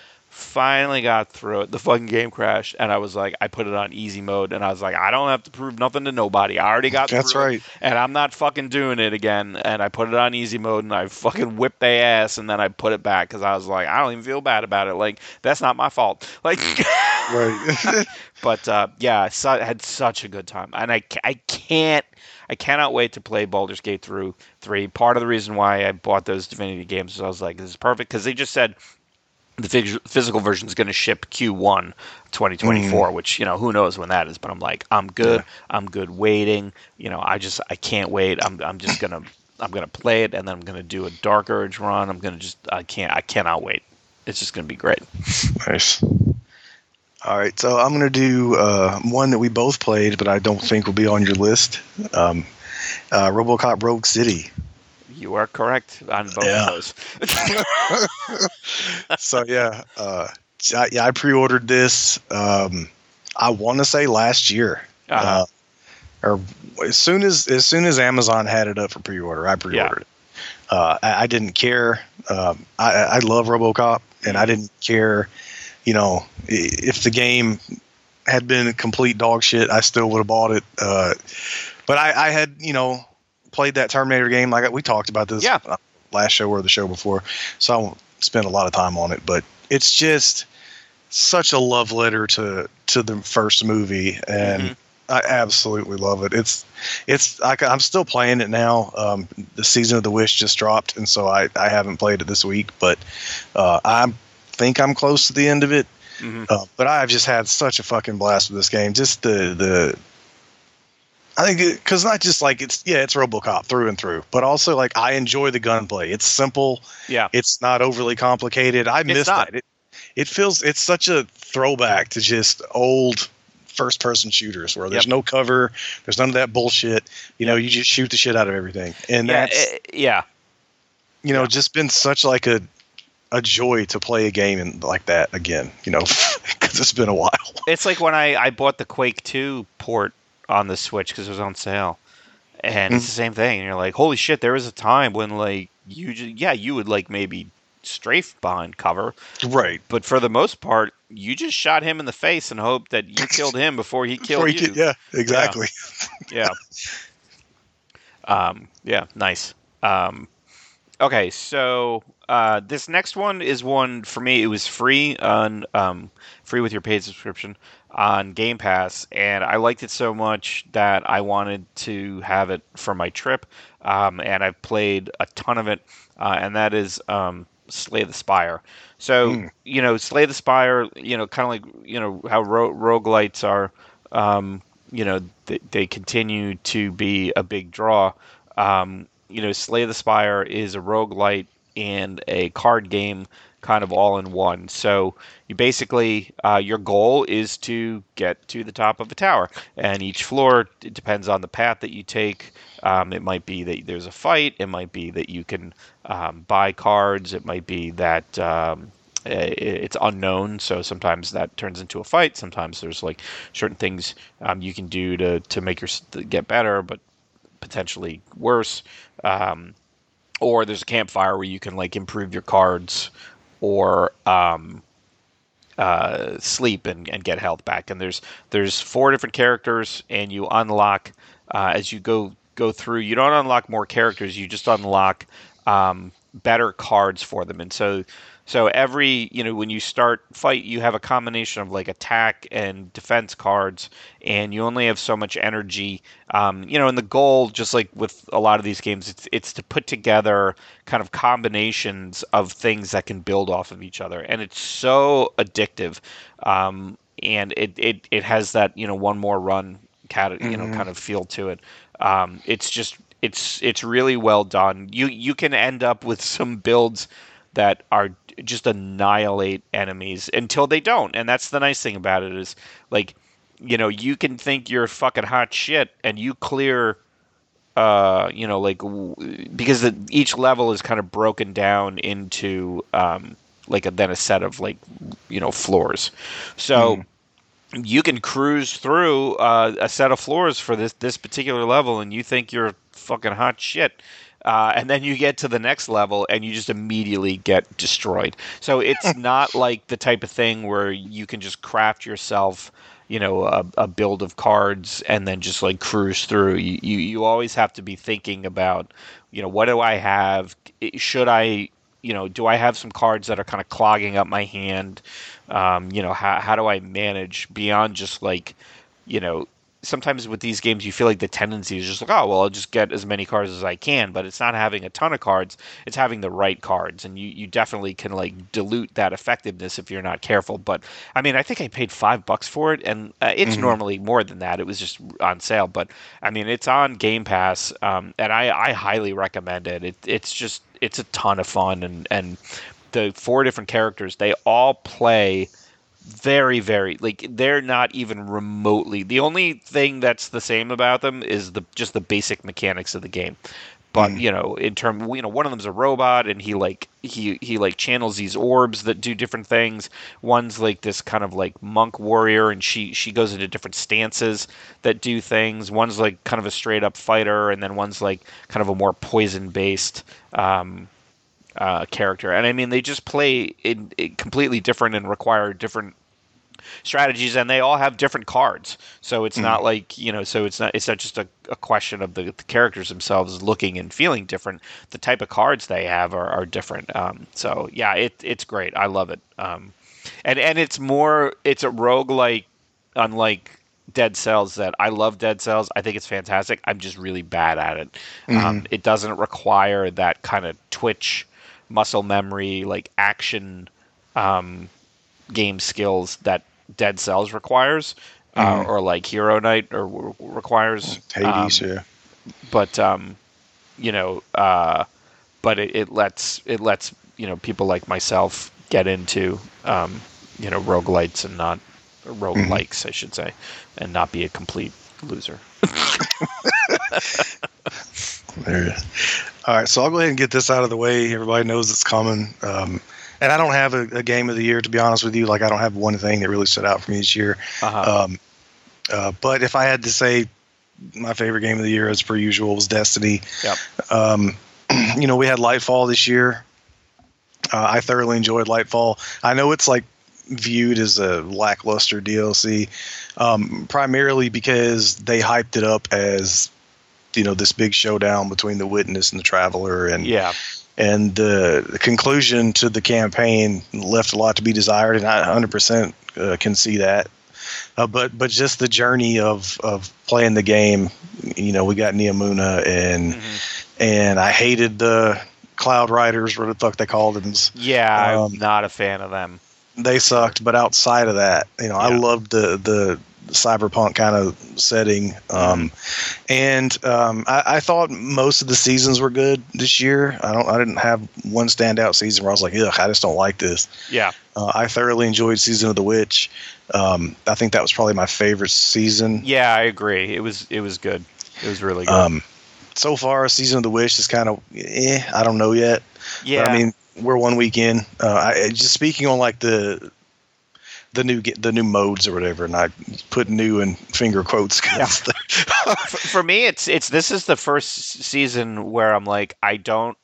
finally got through it. The fucking game crashed, and I was like, I put it on easy mode, and I was like, I don't have to prove nothing to nobody. I already got That's right. It, and I'm not fucking doing it again. And I put it on easy mode, and I fucking whipped their ass, and then I put it back because I was like, I don't even feel bad about it. Like that's not my fault. Like, right. but uh, yeah, so, I had such a good time, and I I can't. I cannot wait to play Baldur's Gate through three. Part of the reason why I bought those Divinity games is I was like, this is perfect because they just said the physical version is going to ship Q1 2024, mm. which you know who knows when that is. But I'm like, I'm good. Yeah. I'm good waiting. You know, I just I can't wait. I'm I'm just gonna I'm gonna play it and then I'm gonna do a Dark Urge run. I'm gonna just I can't I cannot wait. It's just gonna be great. Nice. All right, so I'm gonna do uh, one that we both played, but I don't think will be on your list. Um, uh, RoboCop Rogue City. You are correct on both yeah. of those. so yeah, uh, I, yeah, I pre-ordered this. Um, I want to say last year, uh-huh. uh, or as soon as as soon as Amazon had it up for pre-order, I pre-ordered yeah. it. Uh, I, I, didn't care. Um, I, I love RoboCop, and I didn't care. You know, if the game had been complete dog shit, I still would have bought it. Uh, but I, I had, you know, played that Terminator game. Like we talked about this yeah. Uh, last show or the show before, so I won't spend a lot of time on it. But it's just such a love letter to to the first movie, and mm-hmm. I absolutely love it. It's it's I, am still playing it now. Um, the season of the Wish just dropped, and so I I haven't played it this week, but uh, I think I'm close to the end of it. Mm-hmm. Uh, but I've just had such a fucking blast with this game. Just the the I think because not just like it's yeah it's RoboCop through and through, but also like I enjoy the gunplay. It's simple. Yeah. It's not overly complicated. I miss that. It, it feels it's such a throwback to just old first person shooters where there's yep. no cover, there's none of that bullshit. You know, you just shoot the shit out of everything, and yeah, that's it, yeah. You know, yeah. just been such like a a joy to play a game in, like that again. You know, because it's been a while. It's like when I I bought the Quake Two port on the Switch because it was on sale, and it's the same thing. And you're like, holy shit! There was a time when like you, just, yeah, you would like maybe strafe behind cover, right? But for the most part, you just shot him in the face and hoped that you killed him before he killed before you. Could, yeah, exactly. Yeah. yeah. Um, yeah. Nice. Um, okay, so uh, this next one is one for me. It was free on um, free with your paid subscription on Game Pass, and I liked it so much that I wanted to have it for my trip. Um, and I've played a ton of it, uh, and that is um, Slay the Spire. So mm. you know, Slay the Spire, you know, kind of like you know how ro- roguelites are. Um, you know, they, they continue to be a big draw. Um, you know, Slay the Spire is a roguelite and a card game kind of all in one. So you basically uh, your goal is to get to the top of a tower, and each floor it depends on the path that you take. Um, it might be that there's a fight. It might be that you can um, buy cards. It might be that um, it's unknown, so sometimes that turns into a fight. Sometimes there's like certain things um, you can do to to make your get better, but potentially worse. Um, or there's a campfire where you can like improve your cards or um, uh, sleep and, and get health back. And there's there's four different characters, and you unlock uh, as you go go through. You don't unlock more characters. You just unlock um, better cards for them, and so so every you know when you start fight, you have a combination of like attack and defense cards, and you only have so much energy. Um, you know, and the goal, just like with a lot of these games, it's it's to put together kind of combinations of things that can build off of each other, and it's so addictive. Um, and it, it, it has that you know one more run cat you know Mhm. kind of feel to it. Um, it's just it's it's really well done. You you can end up with some builds that are just annihilate enemies until they don't, and that's the nice thing about it is like you know you can think you're fucking hot shit and you clear uh you know like w- because the, each level is kind of broken down into um like a, then a set of like you know floors. So Mhm. you can cruise through uh, a set of floors for this this particular level and you think you're fucking hot shit uh, and then you get to the next level and you just immediately get destroyed. So it's not like the type of thing where you can just craft yourself you know a, a build of cards and then just like cruise through. You, you you always have to be thinking about you know what do i have? Should i you know do i have some cards that are kind of clogging up my hand? Um, you know how, how do i manage beyond just like you know sometimes with these games you feel like the tendency is just like oh well i'll just get as many cards as i can but it's not having a ton of cards it's having the right cards and you, you definitely can like dilute that effectiveness if you're not careful but i mean i think i paid five bucks for it and uh, it's Mhm. normally more than that it was just on sale but i mean it's on game pass um, and I, I highly recommend it. it it's just it's a ton of fun and and the four different characters they all play very very like they're not even remotely the only thing that's the same about them is the just the basic mechanics of the game. But Mm. you know in term you know one of them's a robot and he like he he like channels these orbs that do different things. One's like this kind of like monk warrior and she she goes into different stances that do things. One's like kind of a straight up fighter and then one's like kind of a more poison based um uh, character, and I mean they just play in, in completely different and require different strategies, and they all have different cards. So it's not like you know, so it's not it's not just a, a question of the, the characters themselves looking and feeling different. The type of cards they have are, are different. Um, so yeah, it it's great. I love it. Um, and and it's more it's a rogue like unlike Dead Cells that I love Dead Cells. I think it's fantastic. I'm just really bad at it. Um, it doesn't require that kind of twitch muscle memory like action um, game skills that Dead Cells requires. Uh, Mhm. or like Hollow Knight or w- requires Hades, um, yeah. but um, you know, uh, but it, it lets it lets you know people like myself get into um, you know roguelites and not roguelikes, I should say, and not be a complete loser. There. All right, so I'll go ahead and get this out of the way. Everybody knows it's coming. Um, and I don't have a, a game of the year, to be honest with you. Like, I don't have one thing that really stood out for me this year. Uh-huh. Um, uh, but if I had to say my favorite game of the year, as per usual, was Destiny. Yep. Um, you know, we had Lightfall this year. Uh, I thoroughly enjoyed Lightfall. I know it's like viewed as a lackluster DLC, um, primarily because they hyped it up as you know this big showdown between the witness and the traveler, and yeah, and the, the conclusion to the campaign left a lot to be desired, and I 100% uh, can see that. Uh, but but just the journey of of playing the game, you know, we got Neomuna and Mhm. and I hated the Cloud Riders, what the fuck they called them. yeah, Um, I'm not a fan of them. They sucked, but outside of that, you know, I loved the the cyberpunk kind of setting. Um, and um, I, I thought most of the seasons were good this year. I don't, I didn't have one standout season where I was like, ugh, I just don't like this. Yeah, Uh, I thoroughly enjoyed season of the witch. Um, I think that was probably my favorite season. yeah, I agree. It was it was good. It was really good. Um, so far, season of the witch is kind of, eh, I don't know yet. yeah, But, I mean, we're one week in. Uh, I just speaking on like the the new the new modes or whatever, and I put new in finger quotes. 'cause for, for me, it's it's this is the first season where I'm like I don't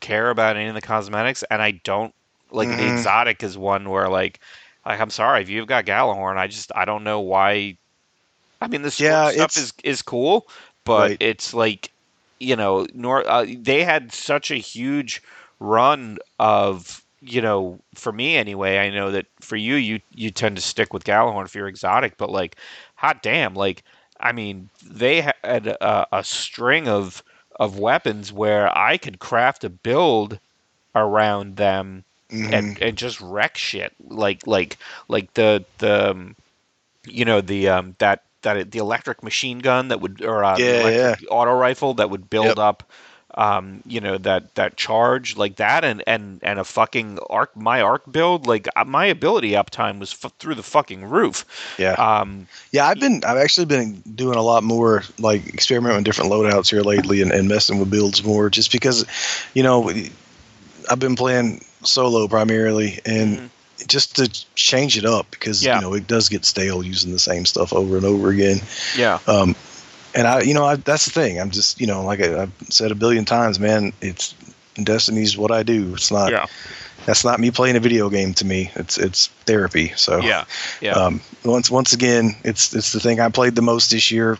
care about any of the cosmetics, and I don't like the Mhm. exotic is one where like like I'm sorry if you've got Gjallarhorn, I just I don't know why. I mean, this Yeah, stuff is is cool, but Right. it's like you know, nor uh, they had such a huge run of you know, for me anyway, I know that for you, you you tend to stick with Gjallarhorn if you're exotic, but like, hot damn, like, I mean, they had a, a string of of weapons where I could craft a build around them Mhm. and and just wreck shit like like like the the um, you know the um that that the electric machine gun that would or uh, the Yeah, auto rifle that would build Yep. up um you know that that charge like that and and and a fucking arc my arc build like uh, my ability uptime was f- through the fucking roof yeah. um Yeah, I've been I've actually been doing a lot more like experimenting with different loadouts here lately and, and messing with builds more just because you know I've been playing solo primarily and Mhm. just to change it up because Yeah. you know it does get stale using the same stuff over and over again. yeah Um, and I you know I, that's the thing. I'm just you know like I, I've said a billion times, man. It's Destiny's what I do. It's not yeah that's not me playing a video game to me. It's it's therapy. So yeah yeah um, once once again, it's it's the thing I played the most this year,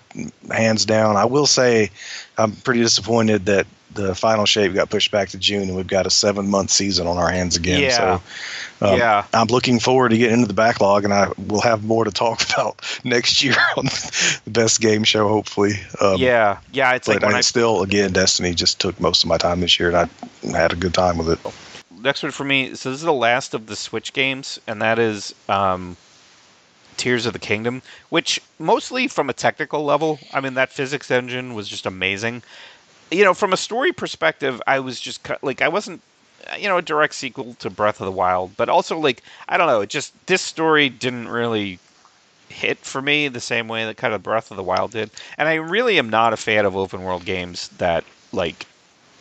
hands down. I will say, I'm pretty disappointed that the final shape got pushed back to June, and we've got a seven month season on our hands again. Yeah. So um, yeah I'm looking forward to getting into the backlog, and I will have more to talk about next year on the best game show, hopefully. Um, yeah yeah it's like when I, I still, again, Destiny just took most of my time this year, and I had a good time with it. next one for me. So this is the last of the Switch games, and that is um, Tears of the Kingdom, which mostly from a technical level. I mean, that physics engine was just amazing. You know, from a story perspective, I was just like, I wasn't, you know, a direct sequel to Breath of the Wild, but also like, I don't know, it just this story didn't really hit for me the same way that kind of Breath of the Wild did. And I really am not a fan of open world games that like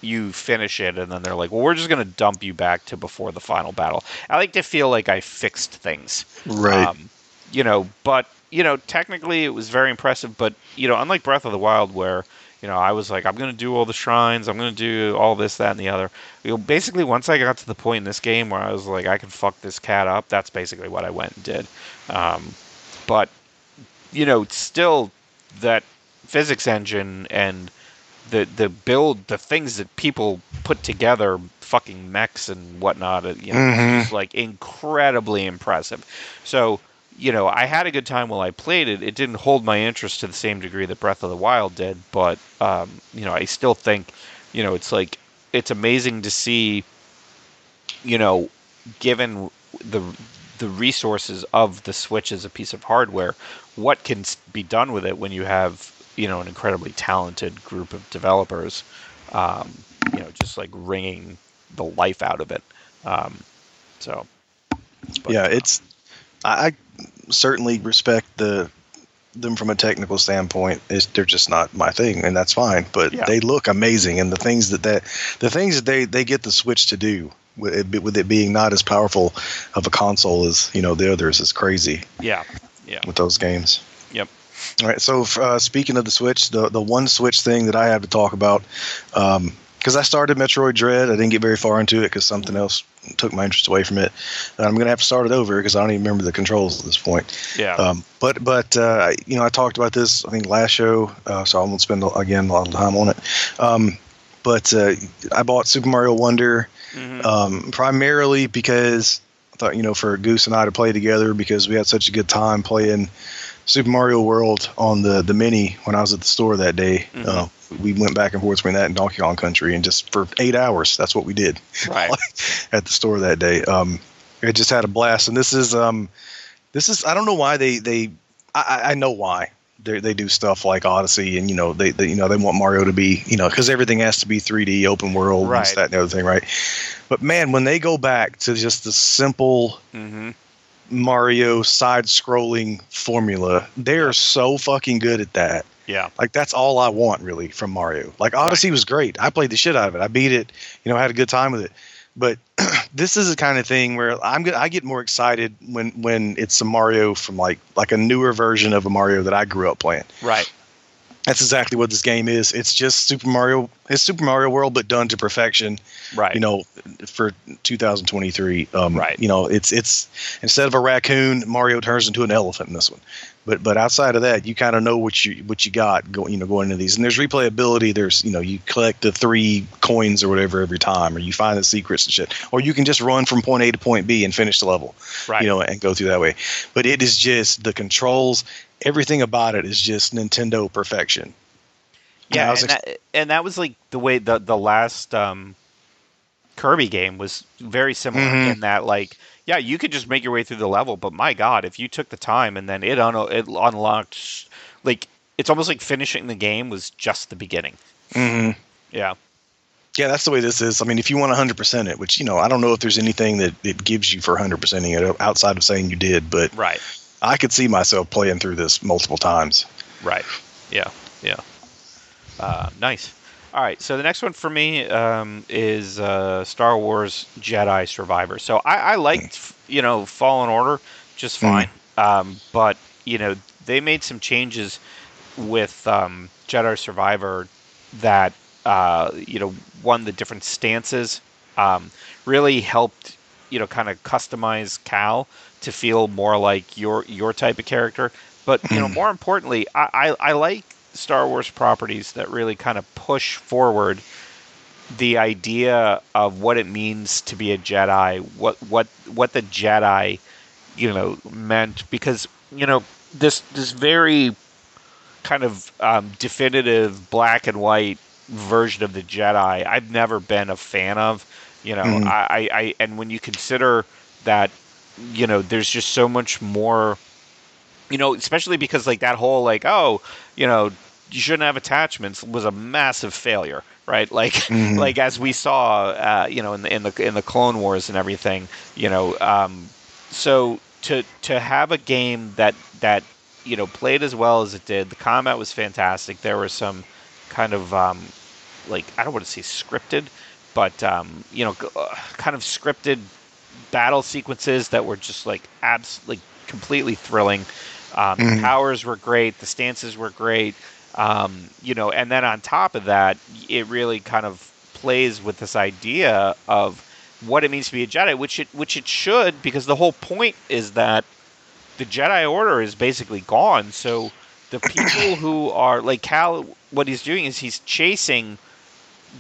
you finish it and then they're like, well, we're just going to dump you back to before the final battle. I like to feel like I fixed things. Right. Um, you know, but, you know, technically it was very impressive. But, you know, unlike Breath of the Wild, where, you know, I was like, I'm going to do all the shrines, I'm going to do all this, that, and the other. You know, basically, once I got to the point in this game where I was like, I can fuck this cat up, that's basically what I went and did. Um, but, you know, still that physics engine and the the build the things that people put together fucking mechs and whatnot uh, you know Mhm. it's like incredibly impressive so you know i had a good time while i played it. It didn't hold my interest to the same degree that breath of the wild did but um, you know i still think you know it's like it's amazing to see you know given the the resources of the switch as a piece of hardware what can be done with it when you have you know an incredibly talented group of developers um, you know just like wringing the life out of it. Um, so but, yeah, it's I certainly respect the them from a technical standpoint. Is they're just not my thing, and that's fine. But Yeah. they look amazing, and the things that that the things that they they get the Switch to do with it, with it being not as powerful of a console as you know the others is crazy yeah yeah with those games. Yep. All right. So uh, speaking of the Switch, the the one Switch thing that I have to talk about, because I started Metroid Dread, I didn't get very far into it because something else took my interest away from it. And I'm gonna have to start it over because I don't even remember the controls at this point. yeah Um, but but uh, you know I talked about this I think last show, uh, so I won't spend again a lot of time on it. Um, but uh, I bought Super Mario Wonder Mhm. um, primarily because I thought you know for Goose and I to play together because we had such a good time playing Super Mario World on the the mini when I was at the store that day. Mhm. Uh, we went back and forth between that and Donkey Kong Country, and just for eight hours, that's what we did right at the store that day. Um, it just had a blast, and this is um, this is I don't know why they they I, I- I know why they they do stuff like Odyssey, and you know they, they you know they want Mario to be you know because everything has to be 3D open world, and Right. this, that, and the other thing, right? But man, when they go back to just the simple hmm Mario side-scrolling formula, they are so fucking good at that. Yeah Like that's all I want really from Mario. Like Odyssey was great. I played the shit out of it. I beat it. You know, I had a good time with it. But this is the kind of thing where I'm gonna I get more excited when when it's a Mario from like like a newer version of a Mario that I grew up playing. right That's exactly what this game is. It's just Super Mario. It's Super Mario World, but done to perfection. right You know, for 2023. Um, Right. You know, it's it's instead of a raccoon, Mario turns into an elephant in this one. But but outside of that, you kind of know what you what you got going you know going into these. And there's replayability. There's you know you collect the three coins or whatever every time, or you find the secrets and shit, or you can just run from point A to point B and finish the level, Right. you know, and go through that way. But it is just the controls. Everything about it is just Nintendo perfection. Yeah, was and, that, and that was like the way the the last um, Kirby game was very similar Mhm. in that like yeah you could just make your way through the level, but my God, if you took the time and then it un- it unlocked like it's almost like finishing the game was just the beginning. hmm Yeah, Yeah, that's the way this is. I mean, if you want 100% it, which, you know, I don't know if there's anything that it gives you for 100%ing it outside of saying you did, but right, I could see myself playing through this multiple times. right, yeah, yeah. Uh, nice. All right, so the next one for me um, is uh, Star Wars Jedi Survivor. So I, I liked, you know, Fallen Order just Mhm. fine, um, but you know they made some changes with um, Jedi Survivor that uh, you know one the different stances um, really helped you know kind of customize Cal to feel more like your your type of character. But you know Mhm. more importantly, I, I, I like Star Wars properties that really kind of push forward the idea of what it means to be a Jedi, what what what the Jedi, you know, meant because you know this this very kind of um, definitive black and white version of the Jedi. I've never been a fan of. You know. I, I, I and when you consider that, you know, there's just so much more. You know, especially because like that whole like oh, you know, you shouldn't have attachments was a massive failure, right? Like Mhm. like as we saw, uh, you know, in the in the in the Clone Wars and everything, you know, um, so to to have a game that that you know played as well as it did, the combat was fantastic. There were some kind of um, like I don't want to say scripted, but um, you know, uh, kind of scripted battle sequences that were just like abs like completely thrilling. Um, Mhm. Powers were great. The stances were great. Um, you know, and then on top of that, it really kind of plays with this idea of what it means to be a Jedi, which it which it should, because the whole point is that the Jedi Order is basically gone. So the people who are like Cal, what he's doing is he's chasing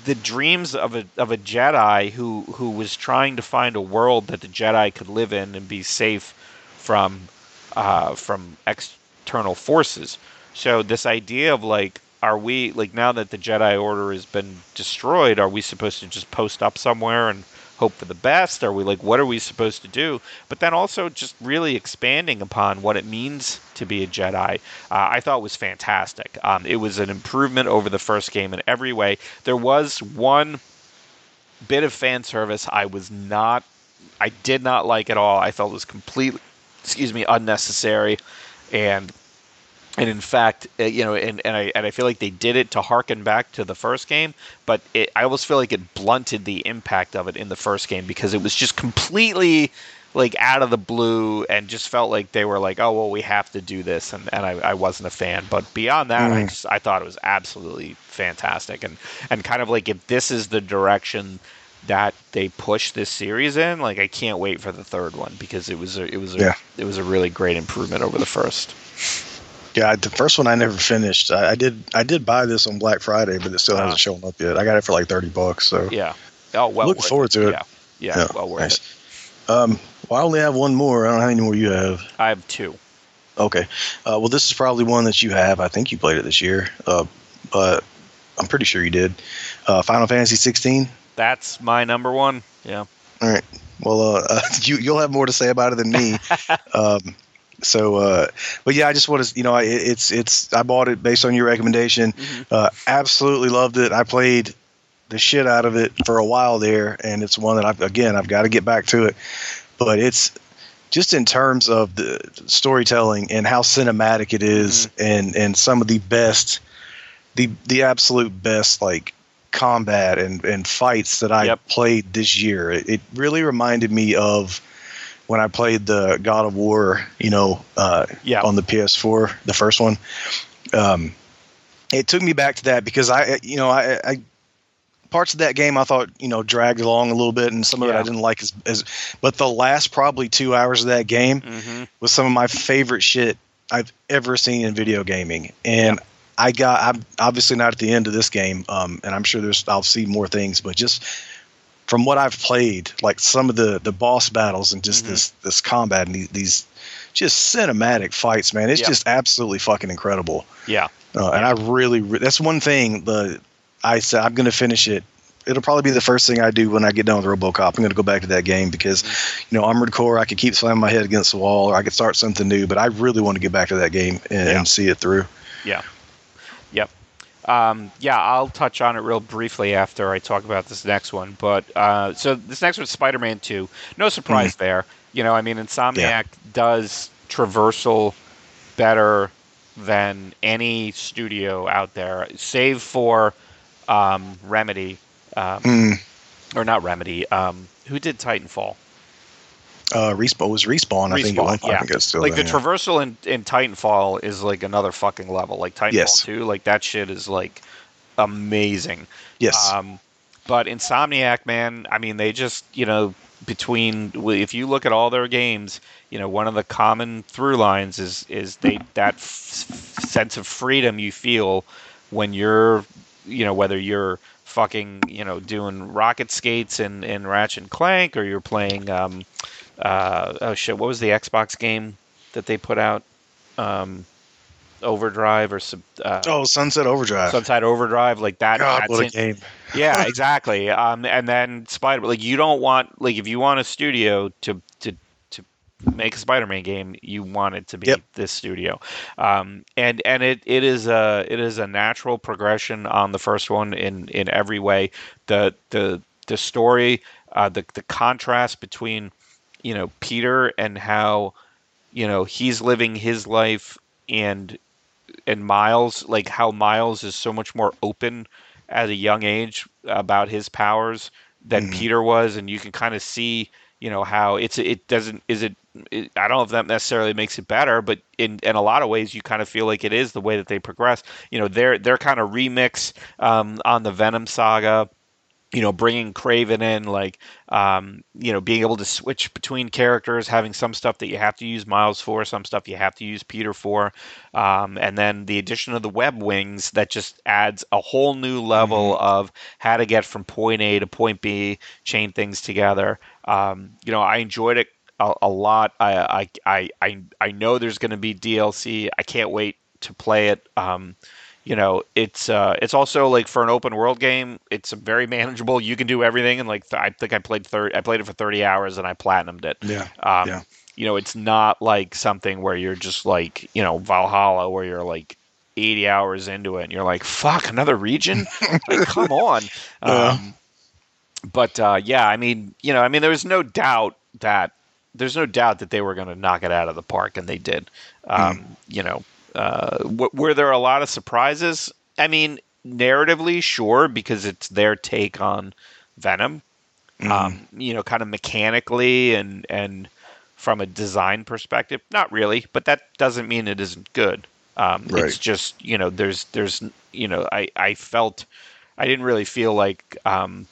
the dreams of a of a Jedi who who was trying to find a world that the Jedi could live in and be safe from uh, from external forces. So this idea of like, are we like now that the Jedi Order has been destroyed, are we supposed to just post up somewhere and hope for the best? Are we like, what are we supposed to do? But then also just really expanding upon what it means to be a Jedi, uh, I thought was fantastic. Um, it was an improvement over the first game in every way. There was one bit of fan service I was not, I did not like at all. I felt it was completely, excuse me, unnecessary, and and in fact, uh, you know, and, and I and I feel like they did it to harken back to the first game, but it, I almost feel like it blunted the impact of it in the first game because it was just completely like out of the blue and just felt like they were like, oh well, we have to do this, and, and I, I wasn't a fan. But beyond that, I Mm. just I thought it was absolutely fantastic, and and kind of like if this is the direction that they push this series in, like I can't wait for the third one because it was a it was a Yeah. it was a really great improvement over the first. Yeah, the first one I never finished. I, I did I did buy this on Black Friday, but it still hasn't shown up yet. I got it for like 30 bucks, so Yeah. Oh well. Looking forward to it. Yeah. Yeah. Yeah, well worth nice. it. um well, I only have one more. I don't know how many more you have. I have two. Okay. Uh, well, this is probably one that you have. I think you played it this year, uh, but I'm pretty sure you did. Uh, Final Fantasy 16. That's my number one. Yeah. All right. Well, uh, you you'll have more to say about it than me. um, so, uh, but yeah, I just want to, you know, it, it's it's I bought it based on your recommendation. Uh, absolutely loved it. I played the shit out of it for a while there, and it's one that I've again I've got to get back to it. But it's just in terms of the storytelling and how cinematic it is and and some of the best, the the absolute best like combat and and fights that I Yep. played this year. It, it really reminded me of when I played the God of War, you know, uh, Yeah. on the PS4, the first one. Um, it took me back to that because I, you know, I, I parts of that game I thought you know dragged along a little bit, and some of it I didn't like as, as. But the last probably two hours of that game Mm-hmm. was some of my favorite shit I've ever seen in video gaming, and I got. I'm obviously not at the end of this game, um, and I'm sure there's. I'll see more things, but just from what I've played, like some of the the boss battles and just Mhm. this this combat and these, these just cinematic fights, man, it's Yeah. just absolutely fucking incredible. Yeah. Uh, and I really, re- that's one thing. The I said I'm going to finish it. It'll probably be the first thing I do when I get done with RoboCop. I'm going to go back to that game because, you know, Armored Core. I could keep slamming my head against the wall, or I could start something new. But I really want to get back to that game and, Yeah. and see it through. Um, yeah, I'll touch on it real briefly after I talk about this next one. But uh, so this next one's Spider-Man Two. No surprise Mm. there. You know, I mean, Insomniac does traversal better than any studio out there, save for um, Remedy, um, Mm, or not Remedy. Um, who did Titanfall? Uh, respawn was respawn. I think. One yeah. I think it's still like the yeah. traversal in, in Titanfall is like another fucking level. Like Titanfall Yes. 2, like that shit is like amazing. yes. Um, but Insomniac, man, I mean, they just, you know, between if you look at all their games, you know, one of the common through lines is is they that f- sense of freedom you feel when you're, you know, whether you're fucking, you know, doing rocket skates and and Ratchet and Clank, or you're playing, um, uh, oh shit, what was the Xbox game that they put out? Um, Overdrive or sub, uh, oh, Sunset Overdrive. Sunset Overdrive, like that. God, what a game! yeah, exactly. Um, and then Spider, like you don't want like if you want a studio to to to make a Spider-Man game, you want it to be Yep. this studio. Um, and and it, it is a it is a natural progression on the first one in in every way. The the the story, uh, the the contrast between you know Peter and how you know he's living his life and and Miles, like how Miles is so much more open at a young age about his powers than Mhm. Peter was, and you can kind of see, you know, how it's it doesn't is it, it. I don't know if that necessarily makes it better, but in in a lot of ways, you kind of feel like it is the way that they progress. You know, their their kind of remix um, on the Venom saga. You know, bringing Kraven in, like, um, you know, being able to switch between characters, having some stuff that you have to use Miles for, some stuff you have to use Peter for, um, and then the addition of the web wings that just adds a whole new level of how to get from point A to point B, chain things together. Um, you know, I enjoyed it a, a lot. I, I I I I know there's going to be DLC. I can't wait to play it. Um, you know, it's uh, it's also like for an open world game, it's very manageable. You can do everything, and like th- I think I played thirty, I played it for thirty hours, and I platinumed it. Yeah. Um, Yeah. You know, it's not like something where you're just like, you know, Valhalla, where you're like 80 hours into it and you're like, fuck, another region? like, come on. Yeah. Um, but uh, yeah, I mean, you know, I mean, there was no doubt that there's no doubt that they were going to knock it out of the park, and they did. Um, You know, uh, w- were there a lot of surprises? I mean, narratively, sure, because it's their take on Venom Mhm. um, you know, kind of mechanically and and from a design perspective, not really, but that doesn't mean it isn't good. Um, It's just you know, there's there's you know, I I felt I didn't really feel like um,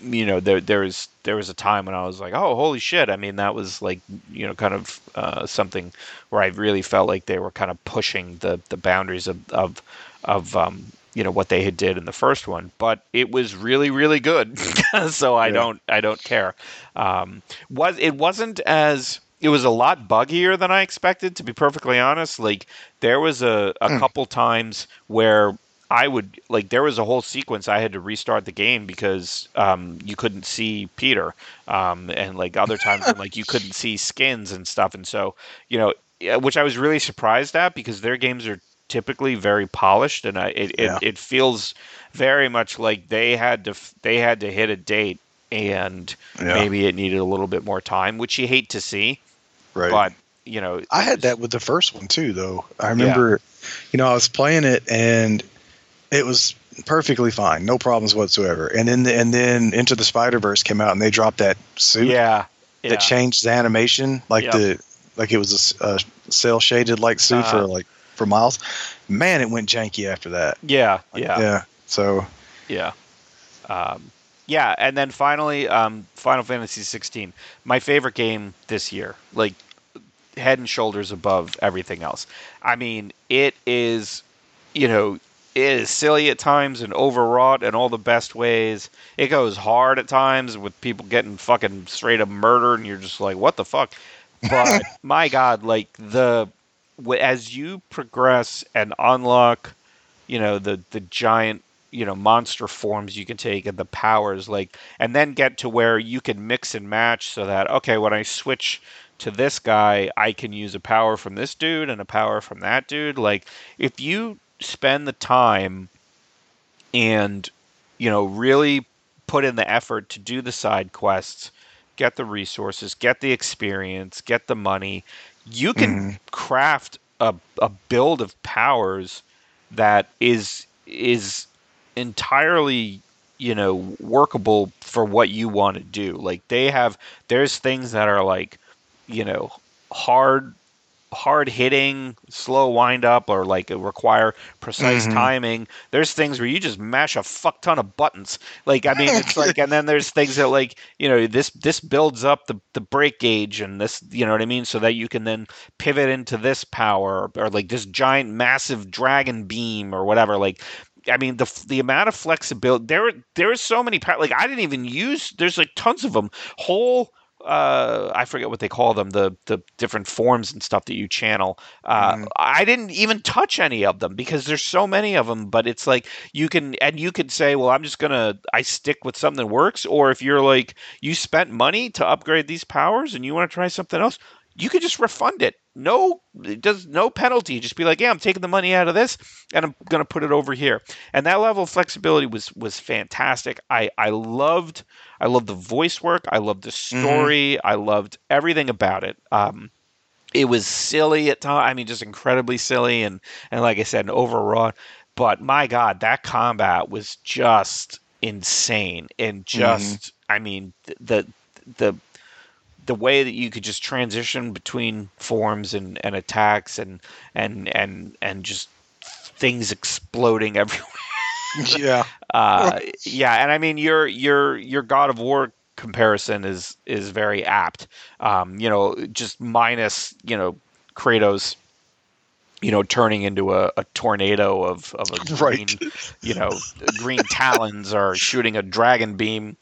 you know there there was there was a time when I was like, oh holy shit! I mean that was like you know kind of uh, something where I really felt like they were kind of pushing the the boundaries of of of um, you know what they had did in the first one, but it was really really good. so I Yeah. don't I don't care. Um, was it wasn't as it was a lot buggier than I expected to be perfectly honest. Like there was a, a Hmm. couple times where I would like there was a whole sequence I had to restart the game because um, you couldn't see Peter, um, and like other times when, like you couldn't see skins and stuff, and so you know, which I was really surprised at because their games are typically very polished, and I, it, Yeah. it it feels very much like they had to they had to hit a date, and Yeah. maybe it needed a little bit more time, which you hate to see, Right. but you know, I had that with the first one too, though. I remember, you know, I was playing it and it was perfectly fine, no problems whatsoever. And then, and then Into the Spider Verse came out and they dropped that suit Yeah, yeah. that changed the animation, like Yep. the like it was a cel shaded like suit Uh-huh. for like for Miles. Man, it went janky after that. yeah, yeah, Yeah. So Yeah. Um, yeah, and then finally, um, Final Fantasy 16, my favorite game this year. Like, head and shoulders above everything else. I mean, it is, you know, it is silly at times and overwrought in all the best ways. It goes hard at times with people getting fucking straight up murdered, and you're just like, what the fuck? But my God, like the as you progress and unlock, you know, the the giant you know monster forms you can take and the powers like and then get to where you can mix and match so that okay when i switch to this guy i can use a power from this dude and a power from that dude like if you spend the time and you know really put in the effort to do the side quests get the resources get the experience get the money you can mm-hmm. craft a, a build of powers that is is entirely you know workable for what you want to do like they have there's things that are like you know hard hard hitting, slow wind up, or like require precise mm-hmm. timing. There's things where you just mash a fuck ton of buttons. Like I mean, it's like, and then there's things that like you know this this builds up the the brake gauge and this you know what I mean, so that you can then pivot into this power or like this giant massive dragon beam or whatever. Like I mean the the amount of flexibility there there are so many like I didn't even use there's like tons of them whole uh, I forget what they call them, the the different forms and stuff that you channel. Uh, mm. I didn't even touch any of them because there's so many of them. But it's like you can and you could say, well, I'm just gonna I stick with something that works. Or if you're like you spent money to upgrade these powers and you want to try something else, you could just refund it. No, it does no penalty. Just be like, yeah, I'm taking the money out of this and I'm going to put it over here. And that level of flexibility was was fantastic. I I loved I loved the voice work. I loved the mm-hmm. story. Mm-hmm. I loved everything about it. Um, it was silly at times. I mean, just incredibly silly and and like I said, an overwrought. But my God, that combat was just insane and just. Mm-hmm. I mean, the the the way that you could just transition between forms and, and attacks and and and and just things exploding everywhere. yeah. Uh, yeah, and I mean your your your God of War comparison is is very apt. Um, you know, just minus you know Kratos you know, turning into a, a tornado of, of a green, right. you know, green talons or shooting a dragon beam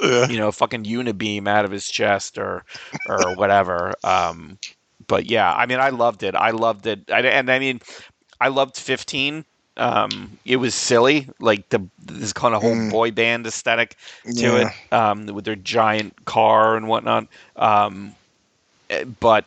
you know, fucking unibeam out of his chest or or whatever. Um, but yeah, I mean, I loved it. I loved it, I, and I mean, I loved 15. Um, it was silly, like the this kind of whole mm. boy band aesthetic to yeah. it, um, with their giant car and whatnot. Um, eh, but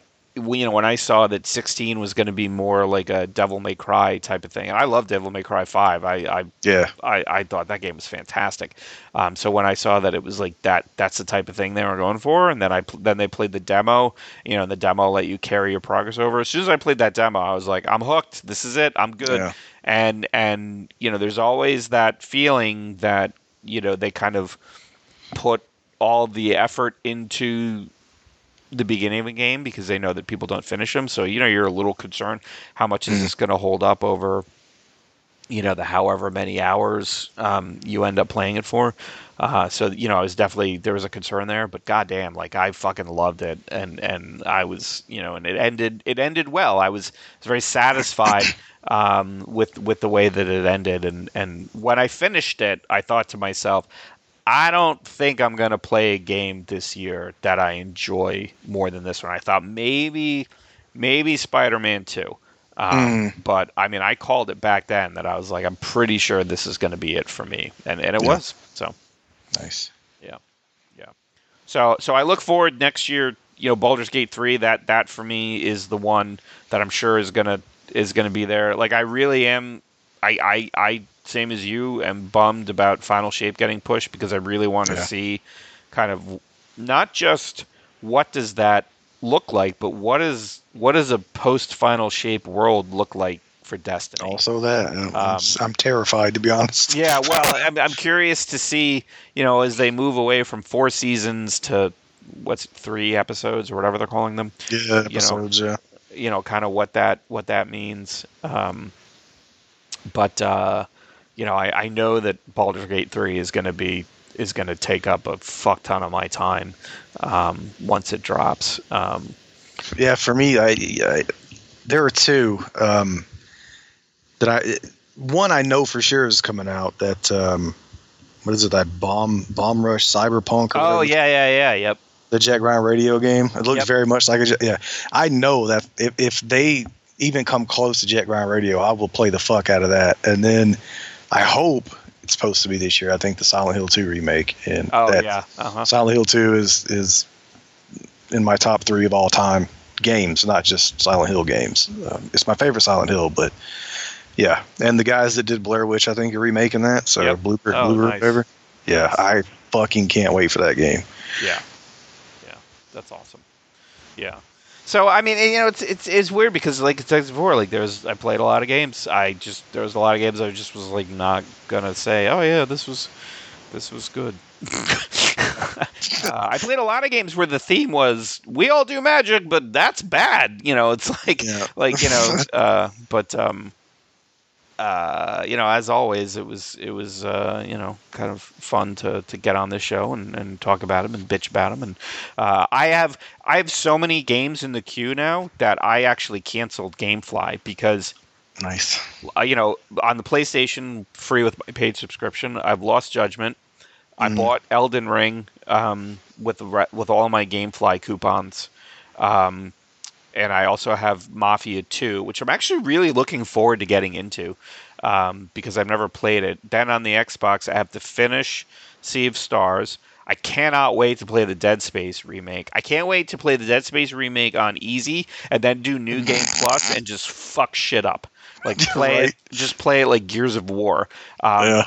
you know, when I saw that 16 was going to be more like a Devil May Cry type of thing, and I love Devil May Cry 5. I, I yeah, I, I thought that game was fantastic. Um, so when I saw that it was like that, that's the type of thing they were going for, and then I then they played the demo. You know, the demo let you carry your progress over. As soon as I played that demo, I was like, I'm hooked. This is it. I'm good. Yeah. And and you know, there's always that feeling that you know they kind of put all the effort into the beginning of a game because they know that people don't finish them. So you know you're a little concerned how much is this going to hold up over you know the however many hours um, you end up playing it for. Uh, so you know I was definitely there was a concern there, but goddamn, like I fucking loved it, and and I was you know and it ended it ended well. I was, was very satisfied. Um, with with the way that it ended, and and when I finished it, I thought to myself, I don't think I'm going to play a game this year that I enjoy more than this one. I thought maybe, maybe Spider-Man 2. Um, mm. But I mean, I called it back then that I was like, I'm pretty sure this is going to be it for me, and and it yeah. was. So nice. Yeah, yeah. So so I look forward next year. You know, Baldur's Gate three. That that for me is the one that I'm sure is gonna is gonna be there. Like I really am. I I I same as you, am bummed about Final Shape getting pushed because I really want to yeah. see kind of not just what does that look like, but what is what does a post Final Shape world look like for Destiny? Also, that um, I'm terrified to be honest. Yeah, well, I'm, I'm curious to see you know as they move away from four seasons to what's three episodes or whatever they're calling them. Yeah, episodes. You know, yeah. You know, kind of what that what that means. Um, but uh, you know, I, I know that Baldur's Gate three is going to be is going to take up a fuck ton of my time um, once it drops. Um, Yeah, for me, I, I there are two um, that I one I know for sure is coming out. That um, what is it? That bomb bomb rush Cyberfunk. Or Oh yeah, yeah, yeah. Yep. the Jet Set Radio game. It looks Yep. very much like a yeah. I know that if, if they even come close to Jet Set Radio, I will play the fuck out of that. And then I hope it's supposed to be this year. I think the Silent Hill 2 remake and Oh that yeah. Uh huh. Silent Hill 2 is is in my top three of all time games, not just Silent Hill games. Um, it's my favorite Silent Hill, but yeah. And the guys that did Blair Witch, I think, are remaking that. So Yep. Bloober, Oh, Bloober, nice. whatever. Yeah, I fucking can't wait for that game. Yeah, yeah, that's awesome. Yeah. So I mean, you know, it's it's it's weird because like I said before, like there's I played a lot of games. I just there was a lot of games I just was like not gonna say, oh yeah, this was this was good. uh, I played a lot of games where the theme was we all do magic, but that's bad. You know, it's like Yeah. like you know, uh, but um, uh, you know, as always, it was it was uh, you know kind of fun to, to get on this show and, and talk about them and bitch about them. And uh, I have I have so many games in the queue now that I actually canceled GameFly because Nice. you know on the PlayStation free with my paid subscription, I've Lost Judgment. I Mhm. bought Elden Ring um, with re- with all my GameFly coupons. Um, and I also have Mafia 2, which I'm actually really looking forward to getting into um, because I've never played it. Then on the Xbox, I have to finish Sea of Stars. I cannot wait to play the Dead Space remake. I can't wait to play the Dead Space remake on easy and then do New Game Plus and just fuck shit up. Like play Right. it, just play it like Gears of War. Um, yeah.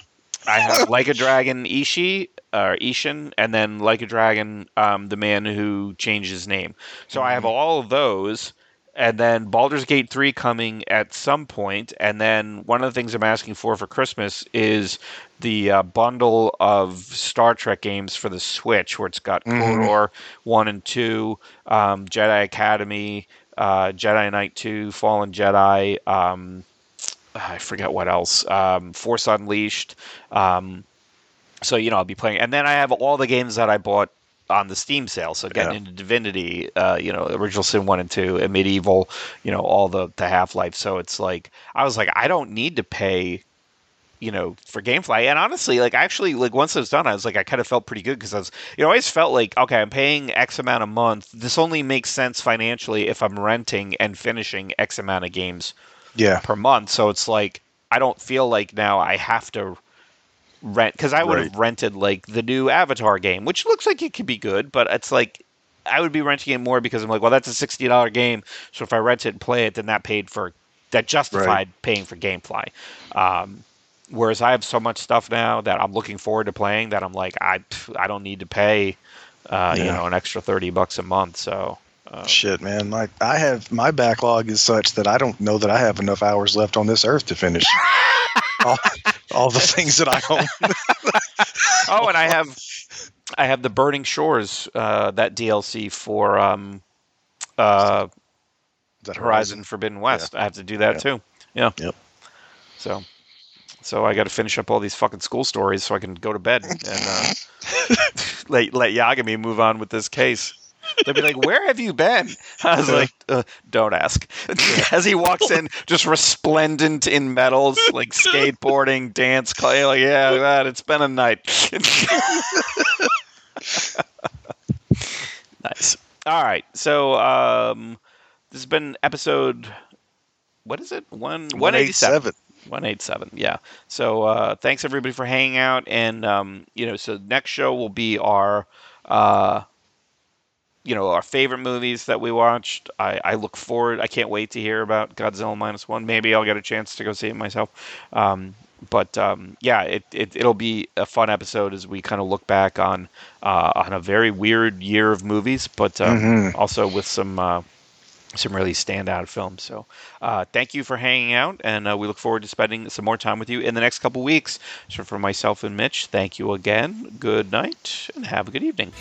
I have Like a Dragon Ishi or Ishin, and then Like a Dragon, um, the man who changed his name. So I have all of those, and then Baldur's Gate three coming at some point, and then one of the things I'm asking for for Christmas is the uh, bundle of Star Trek games for the Switch, where it's got Mhm. KOTOR one and two, um, Jedi Academy, uh, Jedi Knight two, Fallen Jedi. Um, I forget what else. Um, Force Unleashed. Um, so you know, I'll be playing, and then I have all the games that I bought on the Steam sale. So getting Yeah. into Divinity, uh, you know, Original Sin one and two, and Medieval, you know, all the the Half Life. So it's like I was like, I don't need to pay. You know, for GameFly, and honestly, like actually, like once it was done, I was like, I kind of felt pretty good because I was, you know, I always felt like, okay, I'm paying X amount a month. This only makes sense financially if I'm renting and finishing X amount of games Yeah. per month. So it's like I don't feel like now I have to rent because I would have rented like the new Avatar game, which looks like it could be good, but it's like I would be renting it more because I'm like, well, that's a sixty dollar game. So if I rent it and play it, then that paid for that justified paying for GameFly. Um, whereas I have so much stuff now that I'm looking forward to playing that I'm like, I I don't need to pay, uh, you know, an extra thirty bucks a month. So. Uh, Shit, man. My I have my backlog is such that I don't know that I have enough hours left on this earth to finish all, all the things that I own. oh, and I have I have the Burning Shores uh, that DLC for um, uh, that Horizon Forbidden West. I have to do that Yeah. too. Yeah. Yep. So, so I got to finish up all these fucking school stories so I can go to bed and uh, let let Yagami move on with this case. They'll be like, "Where have you been?" I was like, uh, "Don't ask." As he walks in, just resplendent in medals, like skateboarding, dance, clay. Like, yeah, it's been a night. nice. All right. So, um, this has been episode. What is it? One one eighty seven. 187 yeah so uh thanks everybody for hanging out and um you know so next show will be our uh you know our favorite movies that we watched i i look forward i can't wait to hear about godzilla minus one maybe i'll get a chance to go see it myself um but um, yeah, it, it it'll be a fun episode as we kind of look back on uh, on a very weird year of movies, but um, Mhm. also with some uh, some really standout films. So uh, thank you for hanging out, and uh, we look forward to spending some more time with you in the next couple weeks. So for myself and Mitch, thank you again. Good night, and have a good evening.